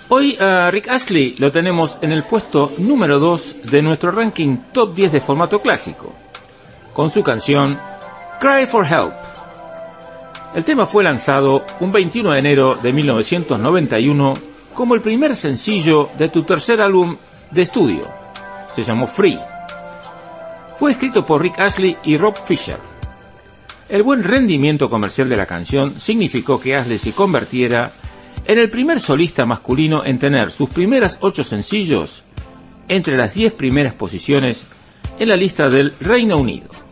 Hoy a Rick Astley lo tenemos en el puesto número 2 de nuestro ranking top 10 de formato clásico, con su canción Cry for Help. El tema fue lanzado un 21 de enero de 1991 como el primer sencillo de tu tercer álbum de estudio. Se llamó Free. Fue escrito por Rick Astley y Rob Fisher. El buen rendimiento comercial de la canción significó que Astley se convirtiera en el primer solista masculino en tener sus primeras ocho sencillos entre las diez primeras posiciones en la lista del Reino Unido.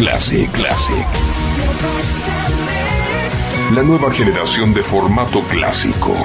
Classic, Classic. La nueva generación de formato clásico.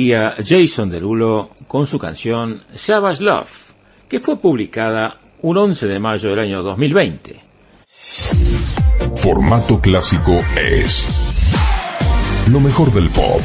Aquí a Jason Derulo con su canción Savage Love, que fue publicada un 11 de mayo del año 2020. Formato clásico es lo mejor del pop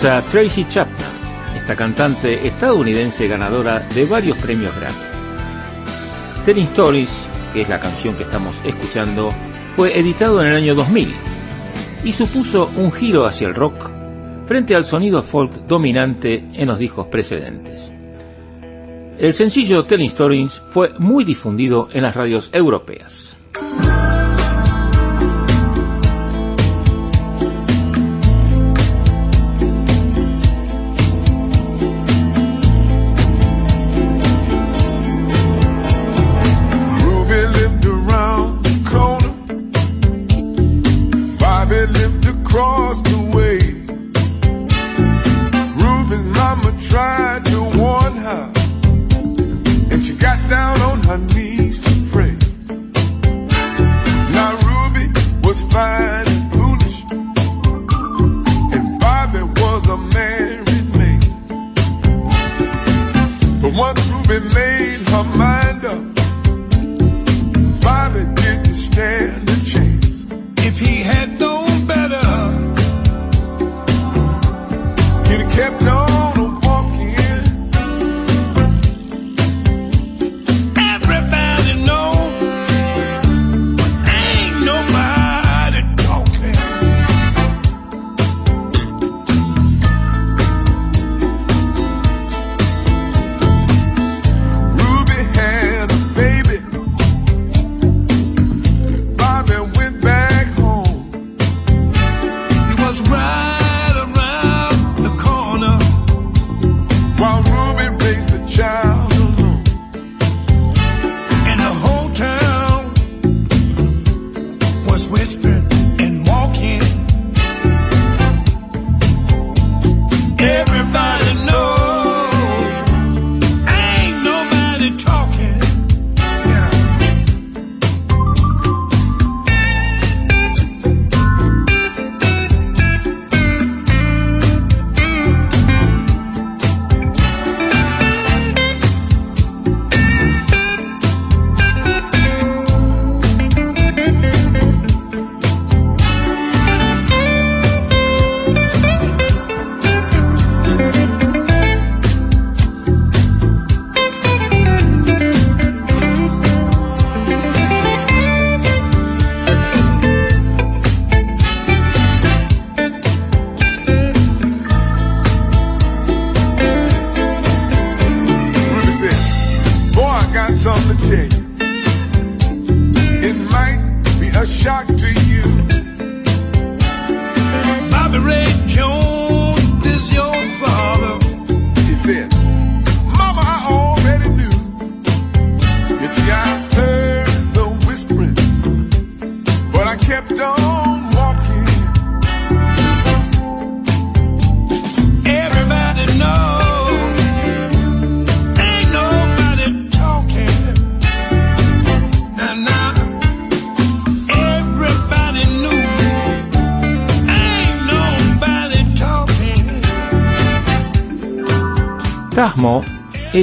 Tracy Chapman, esta cantante estadounidense ganadora de varios premios Grammy. Telling Stories, que es la canción que estamos escuchando, fue editado en el año 2000 y supuso un giro hacia el rock frente al sonido folk dominante en los discos precedentes. El sencillo Telling Stories fue muy difundido en las radios europeas.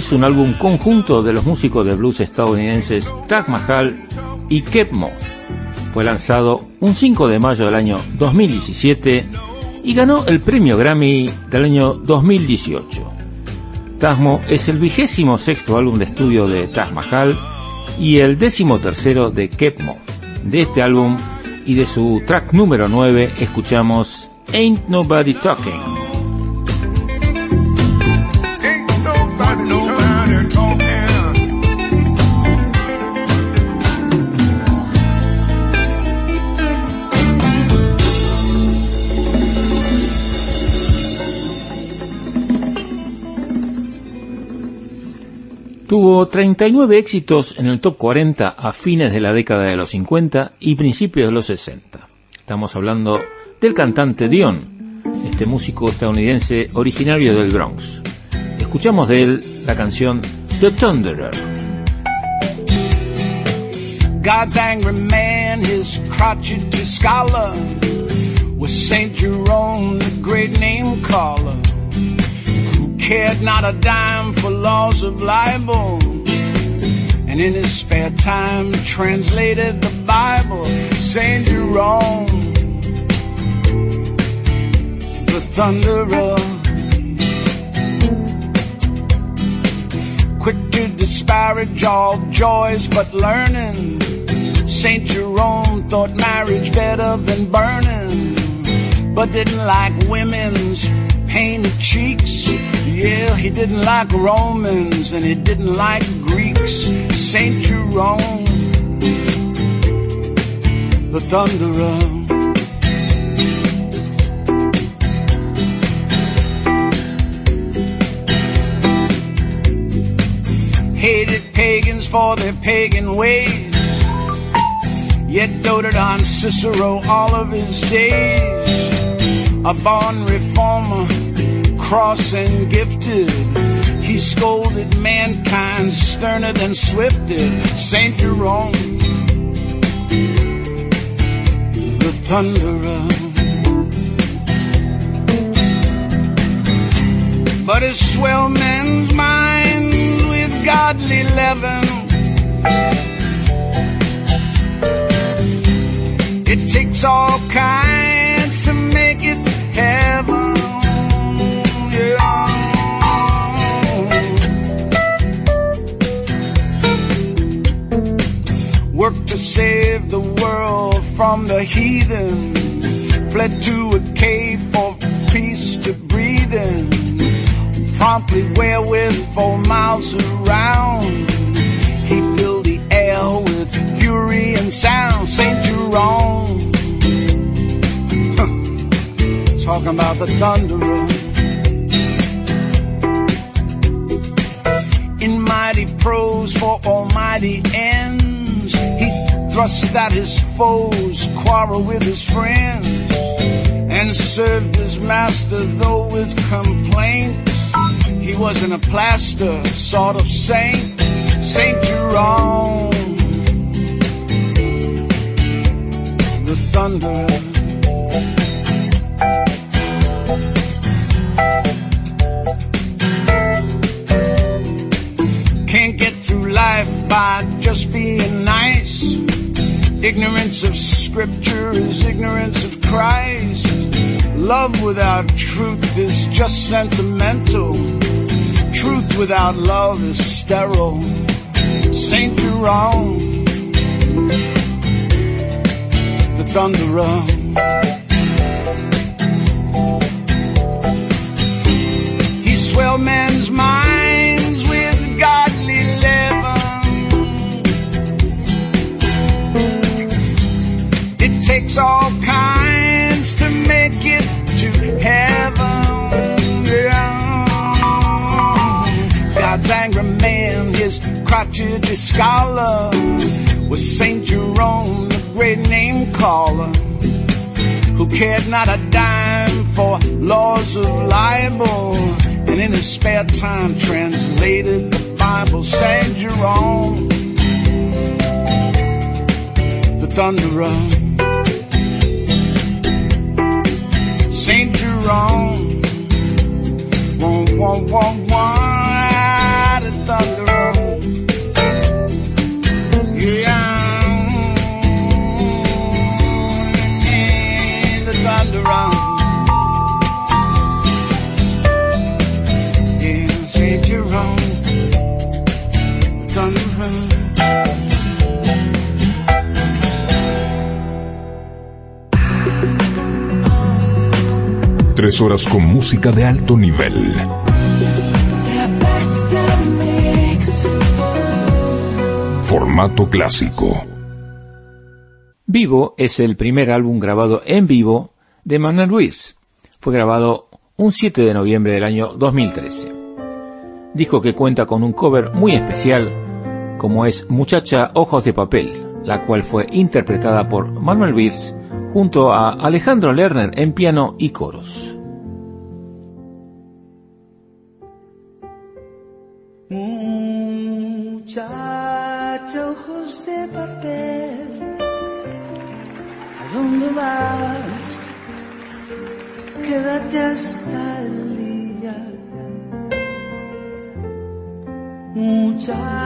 Es un álbum conjunto de los músicos de blues estadounidenses Taj Mahal y Kepmo. Fue lanzado un 5 de mayo del año 2017 y ganó el premio Grammy del año 2018. Tasmo es el vigésimo sexto álbum de estudio de Taj Mahal y el décimo tercero de Kepmo. De este álbum y de su track número 9 escuchamos Ain't Nobody Talking. Tuvo 39 éxitos en el top 40 a fines de la década de los 50 y principios de los 60. Estamos hablando del cantante Dion, este músico estadounidense originario del Bronx. Escuchamos de él la canción The Thunderer. Cared not a dime for laws of libel. And in his spare time translated the Bible, St. Jerome, the thunderer. Quick to disparage all joys but learning. St. Jerome thought marriage better than burning, but didn't like women's painted cheeks yeah, he didn't like Romans and he didn't like Greeks. Saint Jerome, the thunderer. Hated pagans for their pagan ways, yet doted on Cicero all of his days. A born reformer cross and gifted. He scolded mankind sterner than Swift did. Saint Jerome, the thunderer. But his swell man's mind with godly leaven. It takes all kinds save the world from the heathen, fled to a cave for peace to breathe in, promptly wherewith for miles around. He filled the air with fury and sound. Saint Jerome, talking about the thunderer. In mighty prose for almighty ends thrust his foes, quarrel with his friends, and served his master though with complaints. He wasn't a plaster sort of saint, Saint Jerome, the thunderer. Can't get through life by. Ignorance of scripture is ignorance of Christ. Love without truth is just sentimental. Truth without love is sterile. Saint Jerome, the thunderer. He swelled men's minds crotchety scholar, was Saint Jerome, the great name caller, who cared not a dime for laws of libel, and in his spare time translated the Bible. Saint Jerome, the thunderer. Saint Jerome, wah, wah, wah, wah, Tres horas con música de alto nivel. Formato clásico. Vivo es el primer álbum grabado en vivo de Manuel Ruiz. Fue grabado un 7 de noviembre del año 2013. Disco que cuenta con un cover muy especial, como es Muchacha Ojos de Papel, la cual fue interpretada por Manuel Ruiz junto a Alejandro Lerner en piano y coros. Dónde vas? Quédate hasta el día. Muchacha,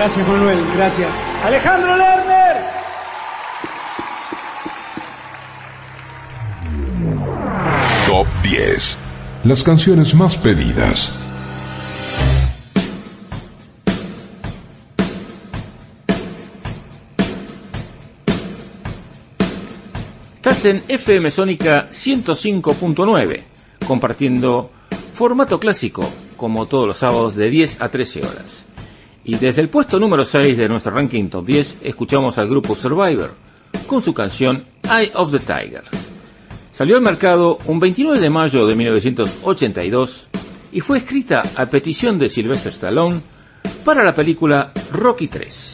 Gracias, Manuel, gracias. Alejandro Lerner. Top 10. Las canciones más pedidas. Estás en FM Sónica 105.9, compartiendo formato clásico, como todos los sábados de 10 a 13 horas. Y desde el puesto número 6 de nuestro ranking top 10, escuchamos al grupo Survivor, con su canción Eye of the Tiger. Salió al mercado un 29 de mayo de 1982 y fue escrita a petición de Sylvester Stallone para la película Rocky 3.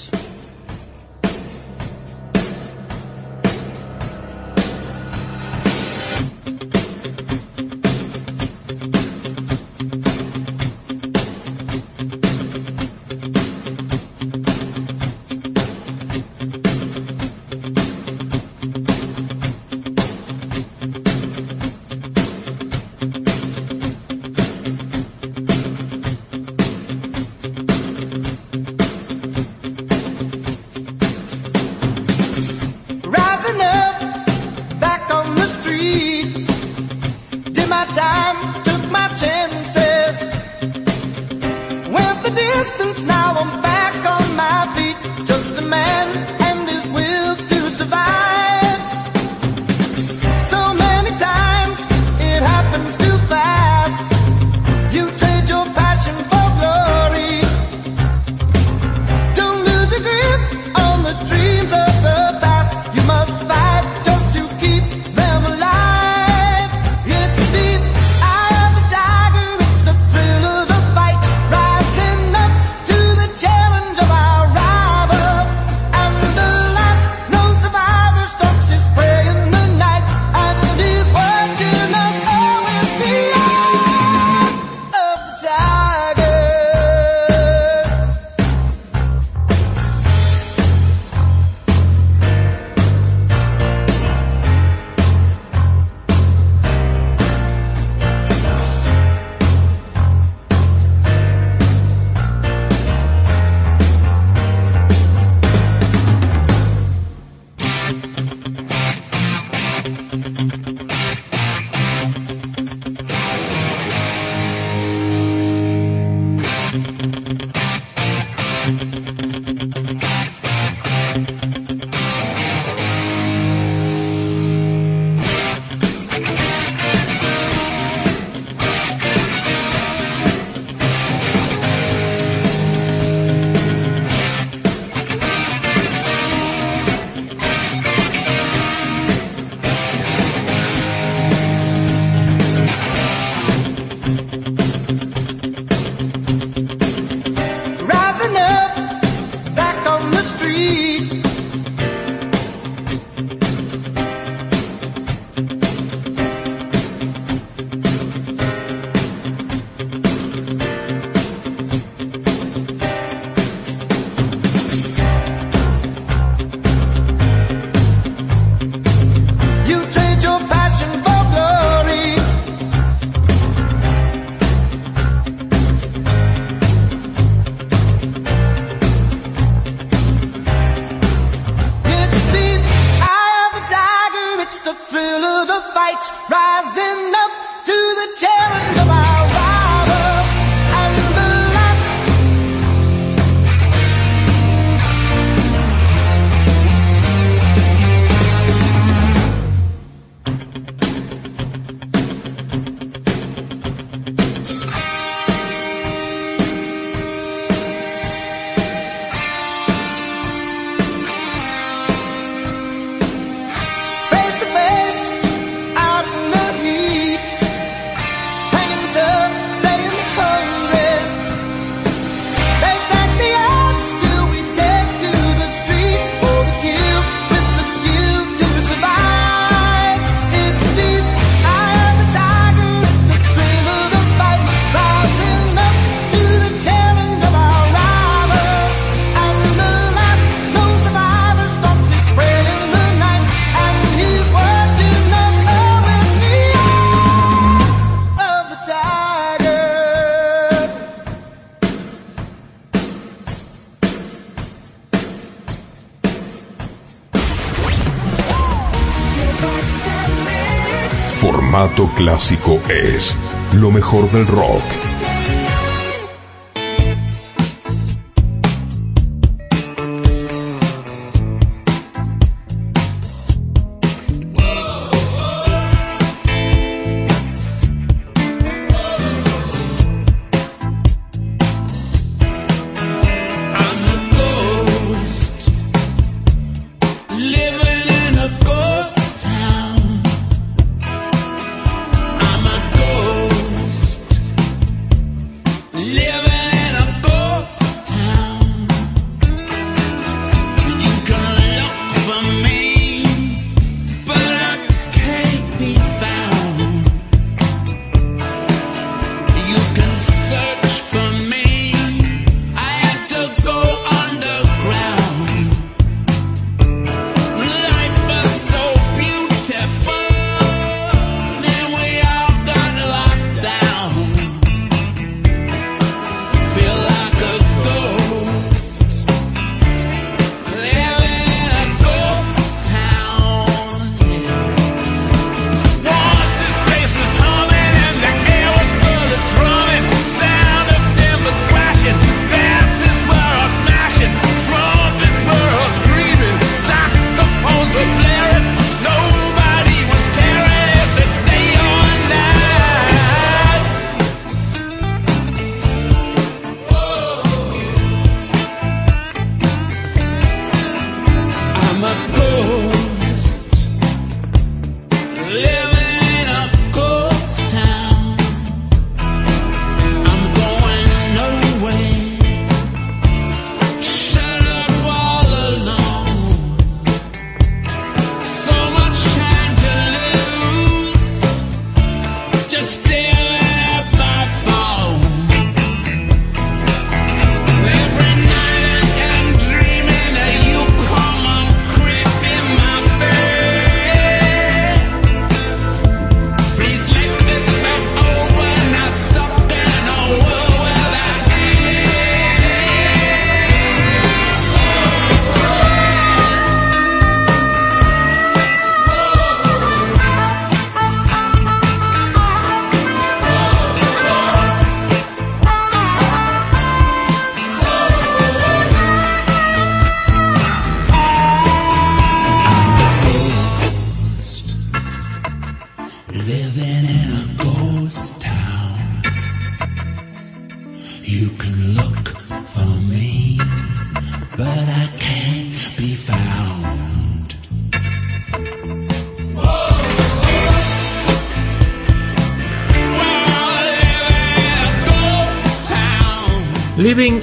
formato clásico es lo mejor del rock.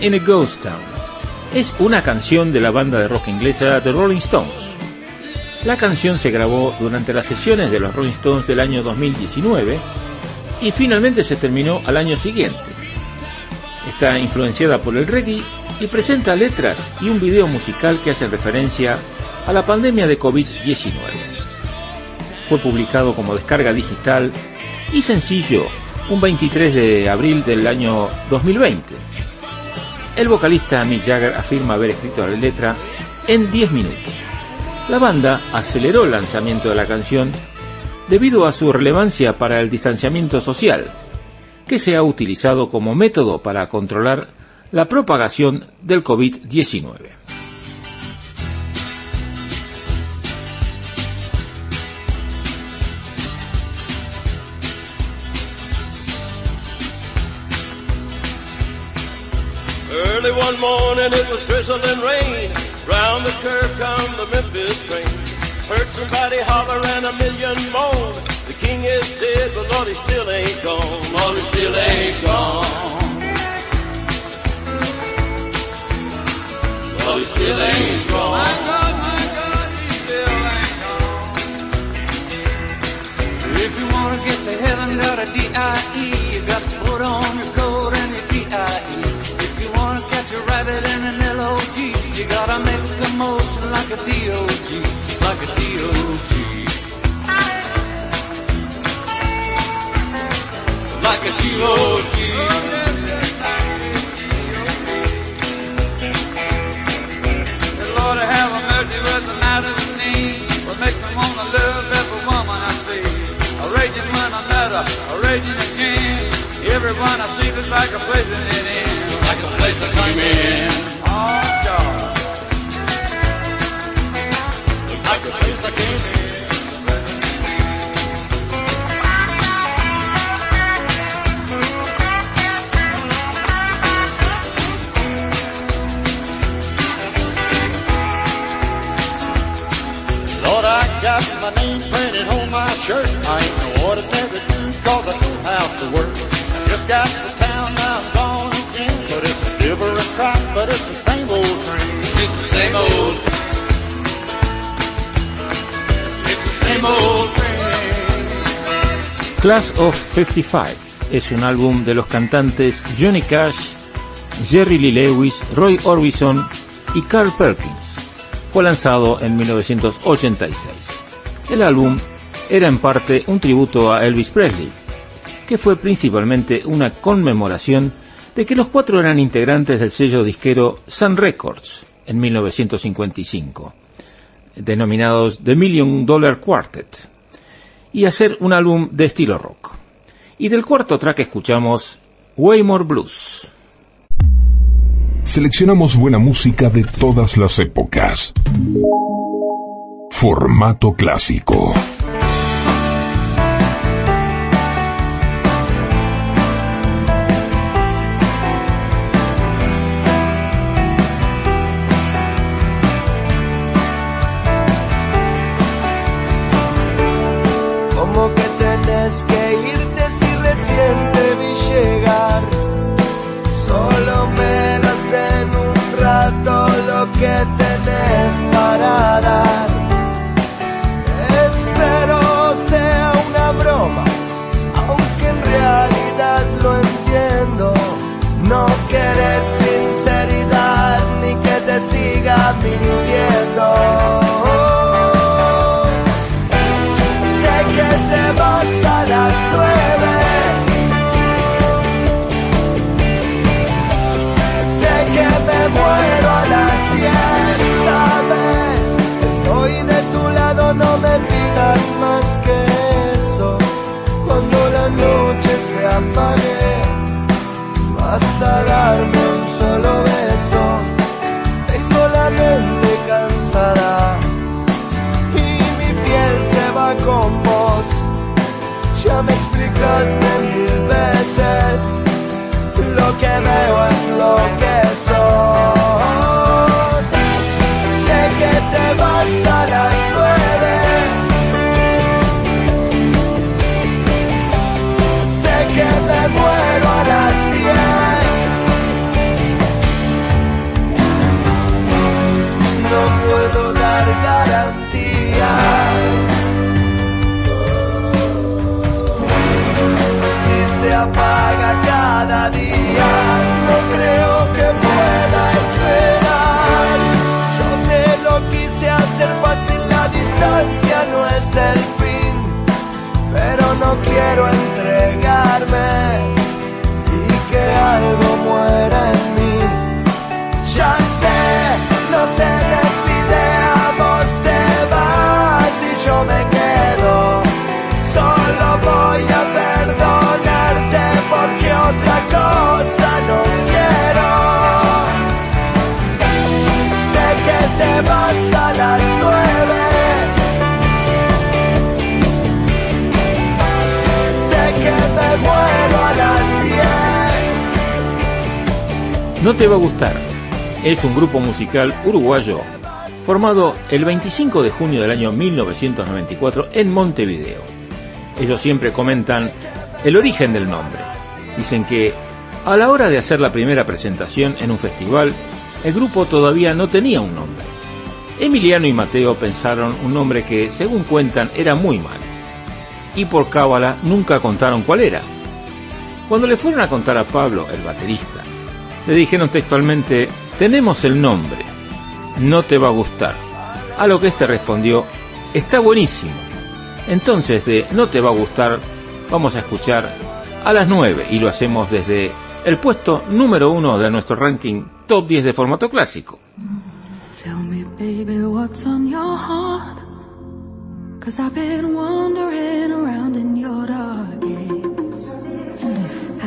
in a Ghost Town. Es una canción de la banda de rock inglesa The Rolling Stones. La canción se grabó durante las sesiones de los Rolling Stones del año 2019 y finalmente se terminó al año siguiente. Está influenciada por el reggae y presenta letras y un video musical que hacen referencia a la pandemia de COVID-19. Fue publicado como descarga digital y sencillo un 23 de abril del año 2020 el vocalista Mick Jagger afirma haber escrito la letra en 10 minutos. La banda aceleró el lanzamiento de la canción debido a su relevancia para el distanciamiento social, que se ha utilizado como método para controlar la propagación del COVID-19. One morning it was drizzling rain. Round the curve come the Memphis train. Heard somebody holler and a million moan. The king is dead, but Lord, he still ain't gone. Lord, he still ain't gone. Lord, he still ain't gone. My God, my God, he still ain't gone. If you wanna get to heaven, got a D-I-E. You got to put on your coat and your D-I-E. If you a rabbit in an L-O-G, you gotta make a motion like a D-O-G, like a D-O-G. Like a D-O-G. The Lord, have with the with me. Wanna love every woman I see. A raging raging again. Everyone I see looks like a place in a place in. Oh, a place I came in. Lord, I got my name printed on my shirt. I ain't I know how to work. I just got to town, now gone different but it's the same old train. It's the same old. It's the same old train. Class of 55 es un álbum de los cantantes Johnny Cash, Jerry Lee Lewis, Roy Orbison y Carl Perkins. Fue lanzado en 1986. El álbum era en parte un tributo a Elvis Presley, que fue principalmente una conmemoración de que los cuatro eran integrantes del sello disquero Sun Records en 1955, denominados The Million Dollar Quartet, y hacer un álbum de estilo rock. Y del cuarto track escuchamos Waymore Blues. Seleccionamos buena música de todas las épocas. Formato clásico. Tenés para dar. Espero sea una broma, aunque en realidad lo entiendo. No querés sinceridad ni que te siga mintiendo. Vas a darme un solo beso. Tengo la mente cansada y mi piel se va con vos. Ya me explicaste mil veces, lo que veo es lo que sos. Sé que te vas a las el fin, pero no quiero entregarme y que algo muera en mí. Ya sé, no tenés idea, vos te vas y yo me quedo. Solo voy a perdonarte porque otra cosa no quiero. Sé que te vas. Va a gustar. Es un grupo musical uruguayo formado el 25 de junio del año 1994 en Montevideo. Ellos siempre comentan el origen del nombre. Dicen que a la hora de hacer la primera presentación en un festival, el grupo todavía no tenía un nombre. Emiliano y Mateo pensaron un nombre que, según cuentan, era muy mal. Y por cábala nunca contaron cuál era. Cuando le fueron a contar a Pablo, el baterista, le dijeron textualmente, tenemos el nombre, no te va a gustar. A lo que éste respondió, está buenísimo. Entonces de no te va a gustar, vamos a escuchar a las 9 y lo hacemos desde el puesto número uno de nuestro ranking top 10 de formato clásico. Tell me, baby, what's on your heart? Cause I've been wandering around in your dark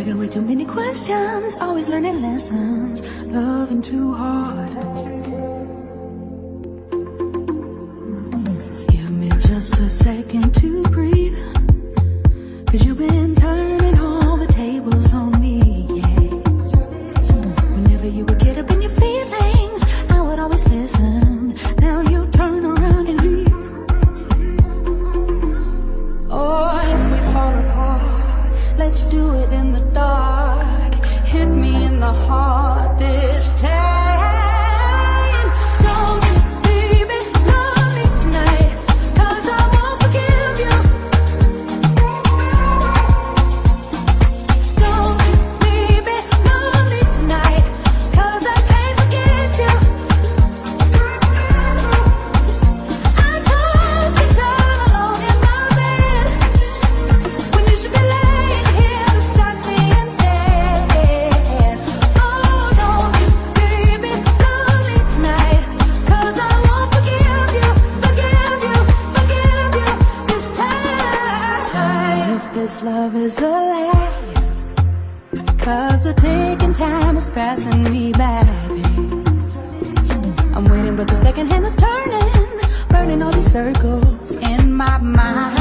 got way too many questions, always learning lessons, loving too hard. Mm-hmm. Give me just a second to breathe. Cause you've been all these circles in my mind.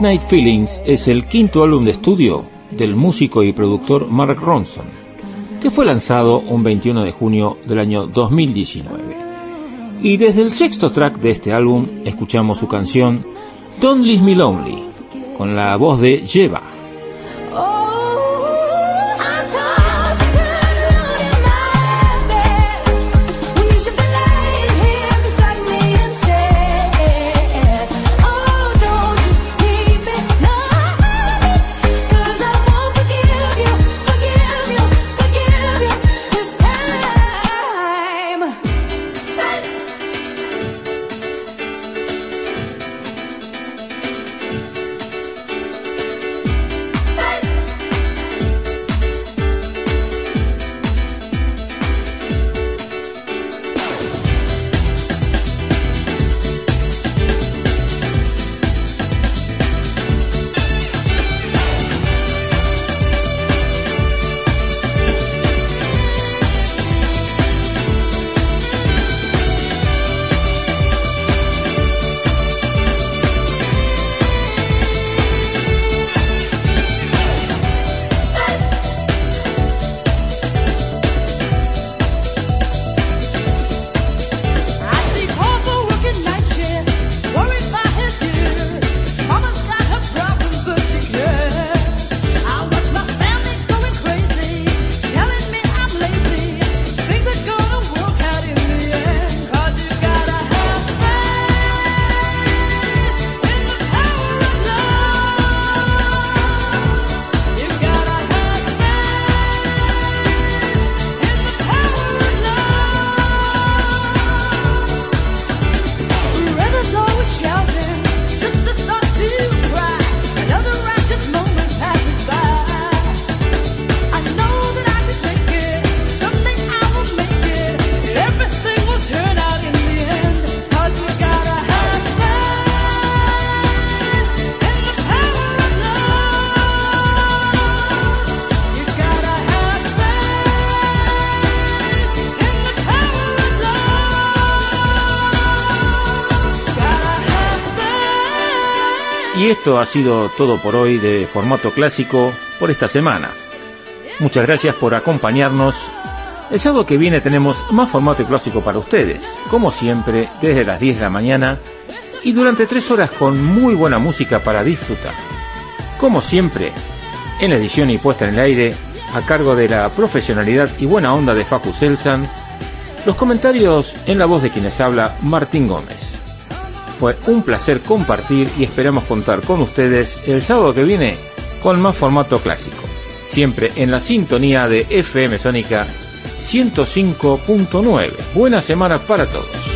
Late Night Feelings es el quinto álbum de estudio del músico y productor Mark Ronson, que fue lanzado un 21 de junio del año 2019. Y desde el sexto track de este álbum escuchamos su canción Don't Leave Me Lonely, con la voz de Jeva. Esto ha sido todo por hoy de formato clásico por esta semana. Muchas gracias por acompañarnos. El sábado que viene tenemos más formato clásico para ustedes, como siempre, desde las 10 de la mañana y durante tres horas con muy buena música para disfrutar. Como siempre, en la edición y puesta en el aire, a cargo de la profesionalidad y buena onda de Facu Selsan, los comentarios en la voz de quienes habla Martín Gómez. Fue un placer compartir y esperamos contar con ustedes el sábado que viene con más formato clásico, siempre en la sintonía de FM Sónica 105.9. Buena semana para todos.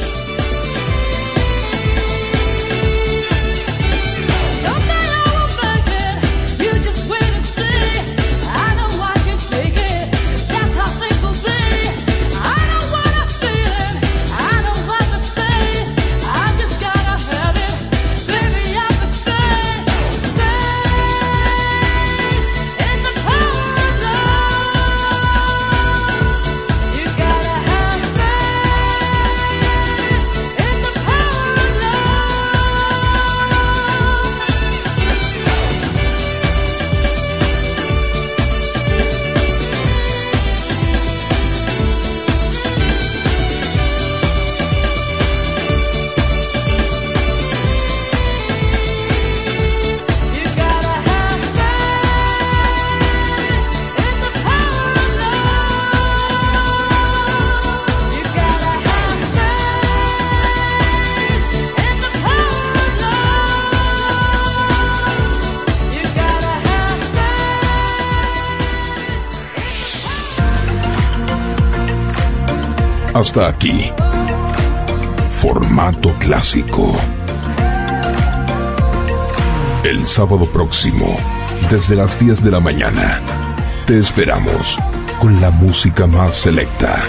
Hasta aquí. Formato clásico. El sábado próximo, desde las 10 de la mañana, te esperamos con la música más selecta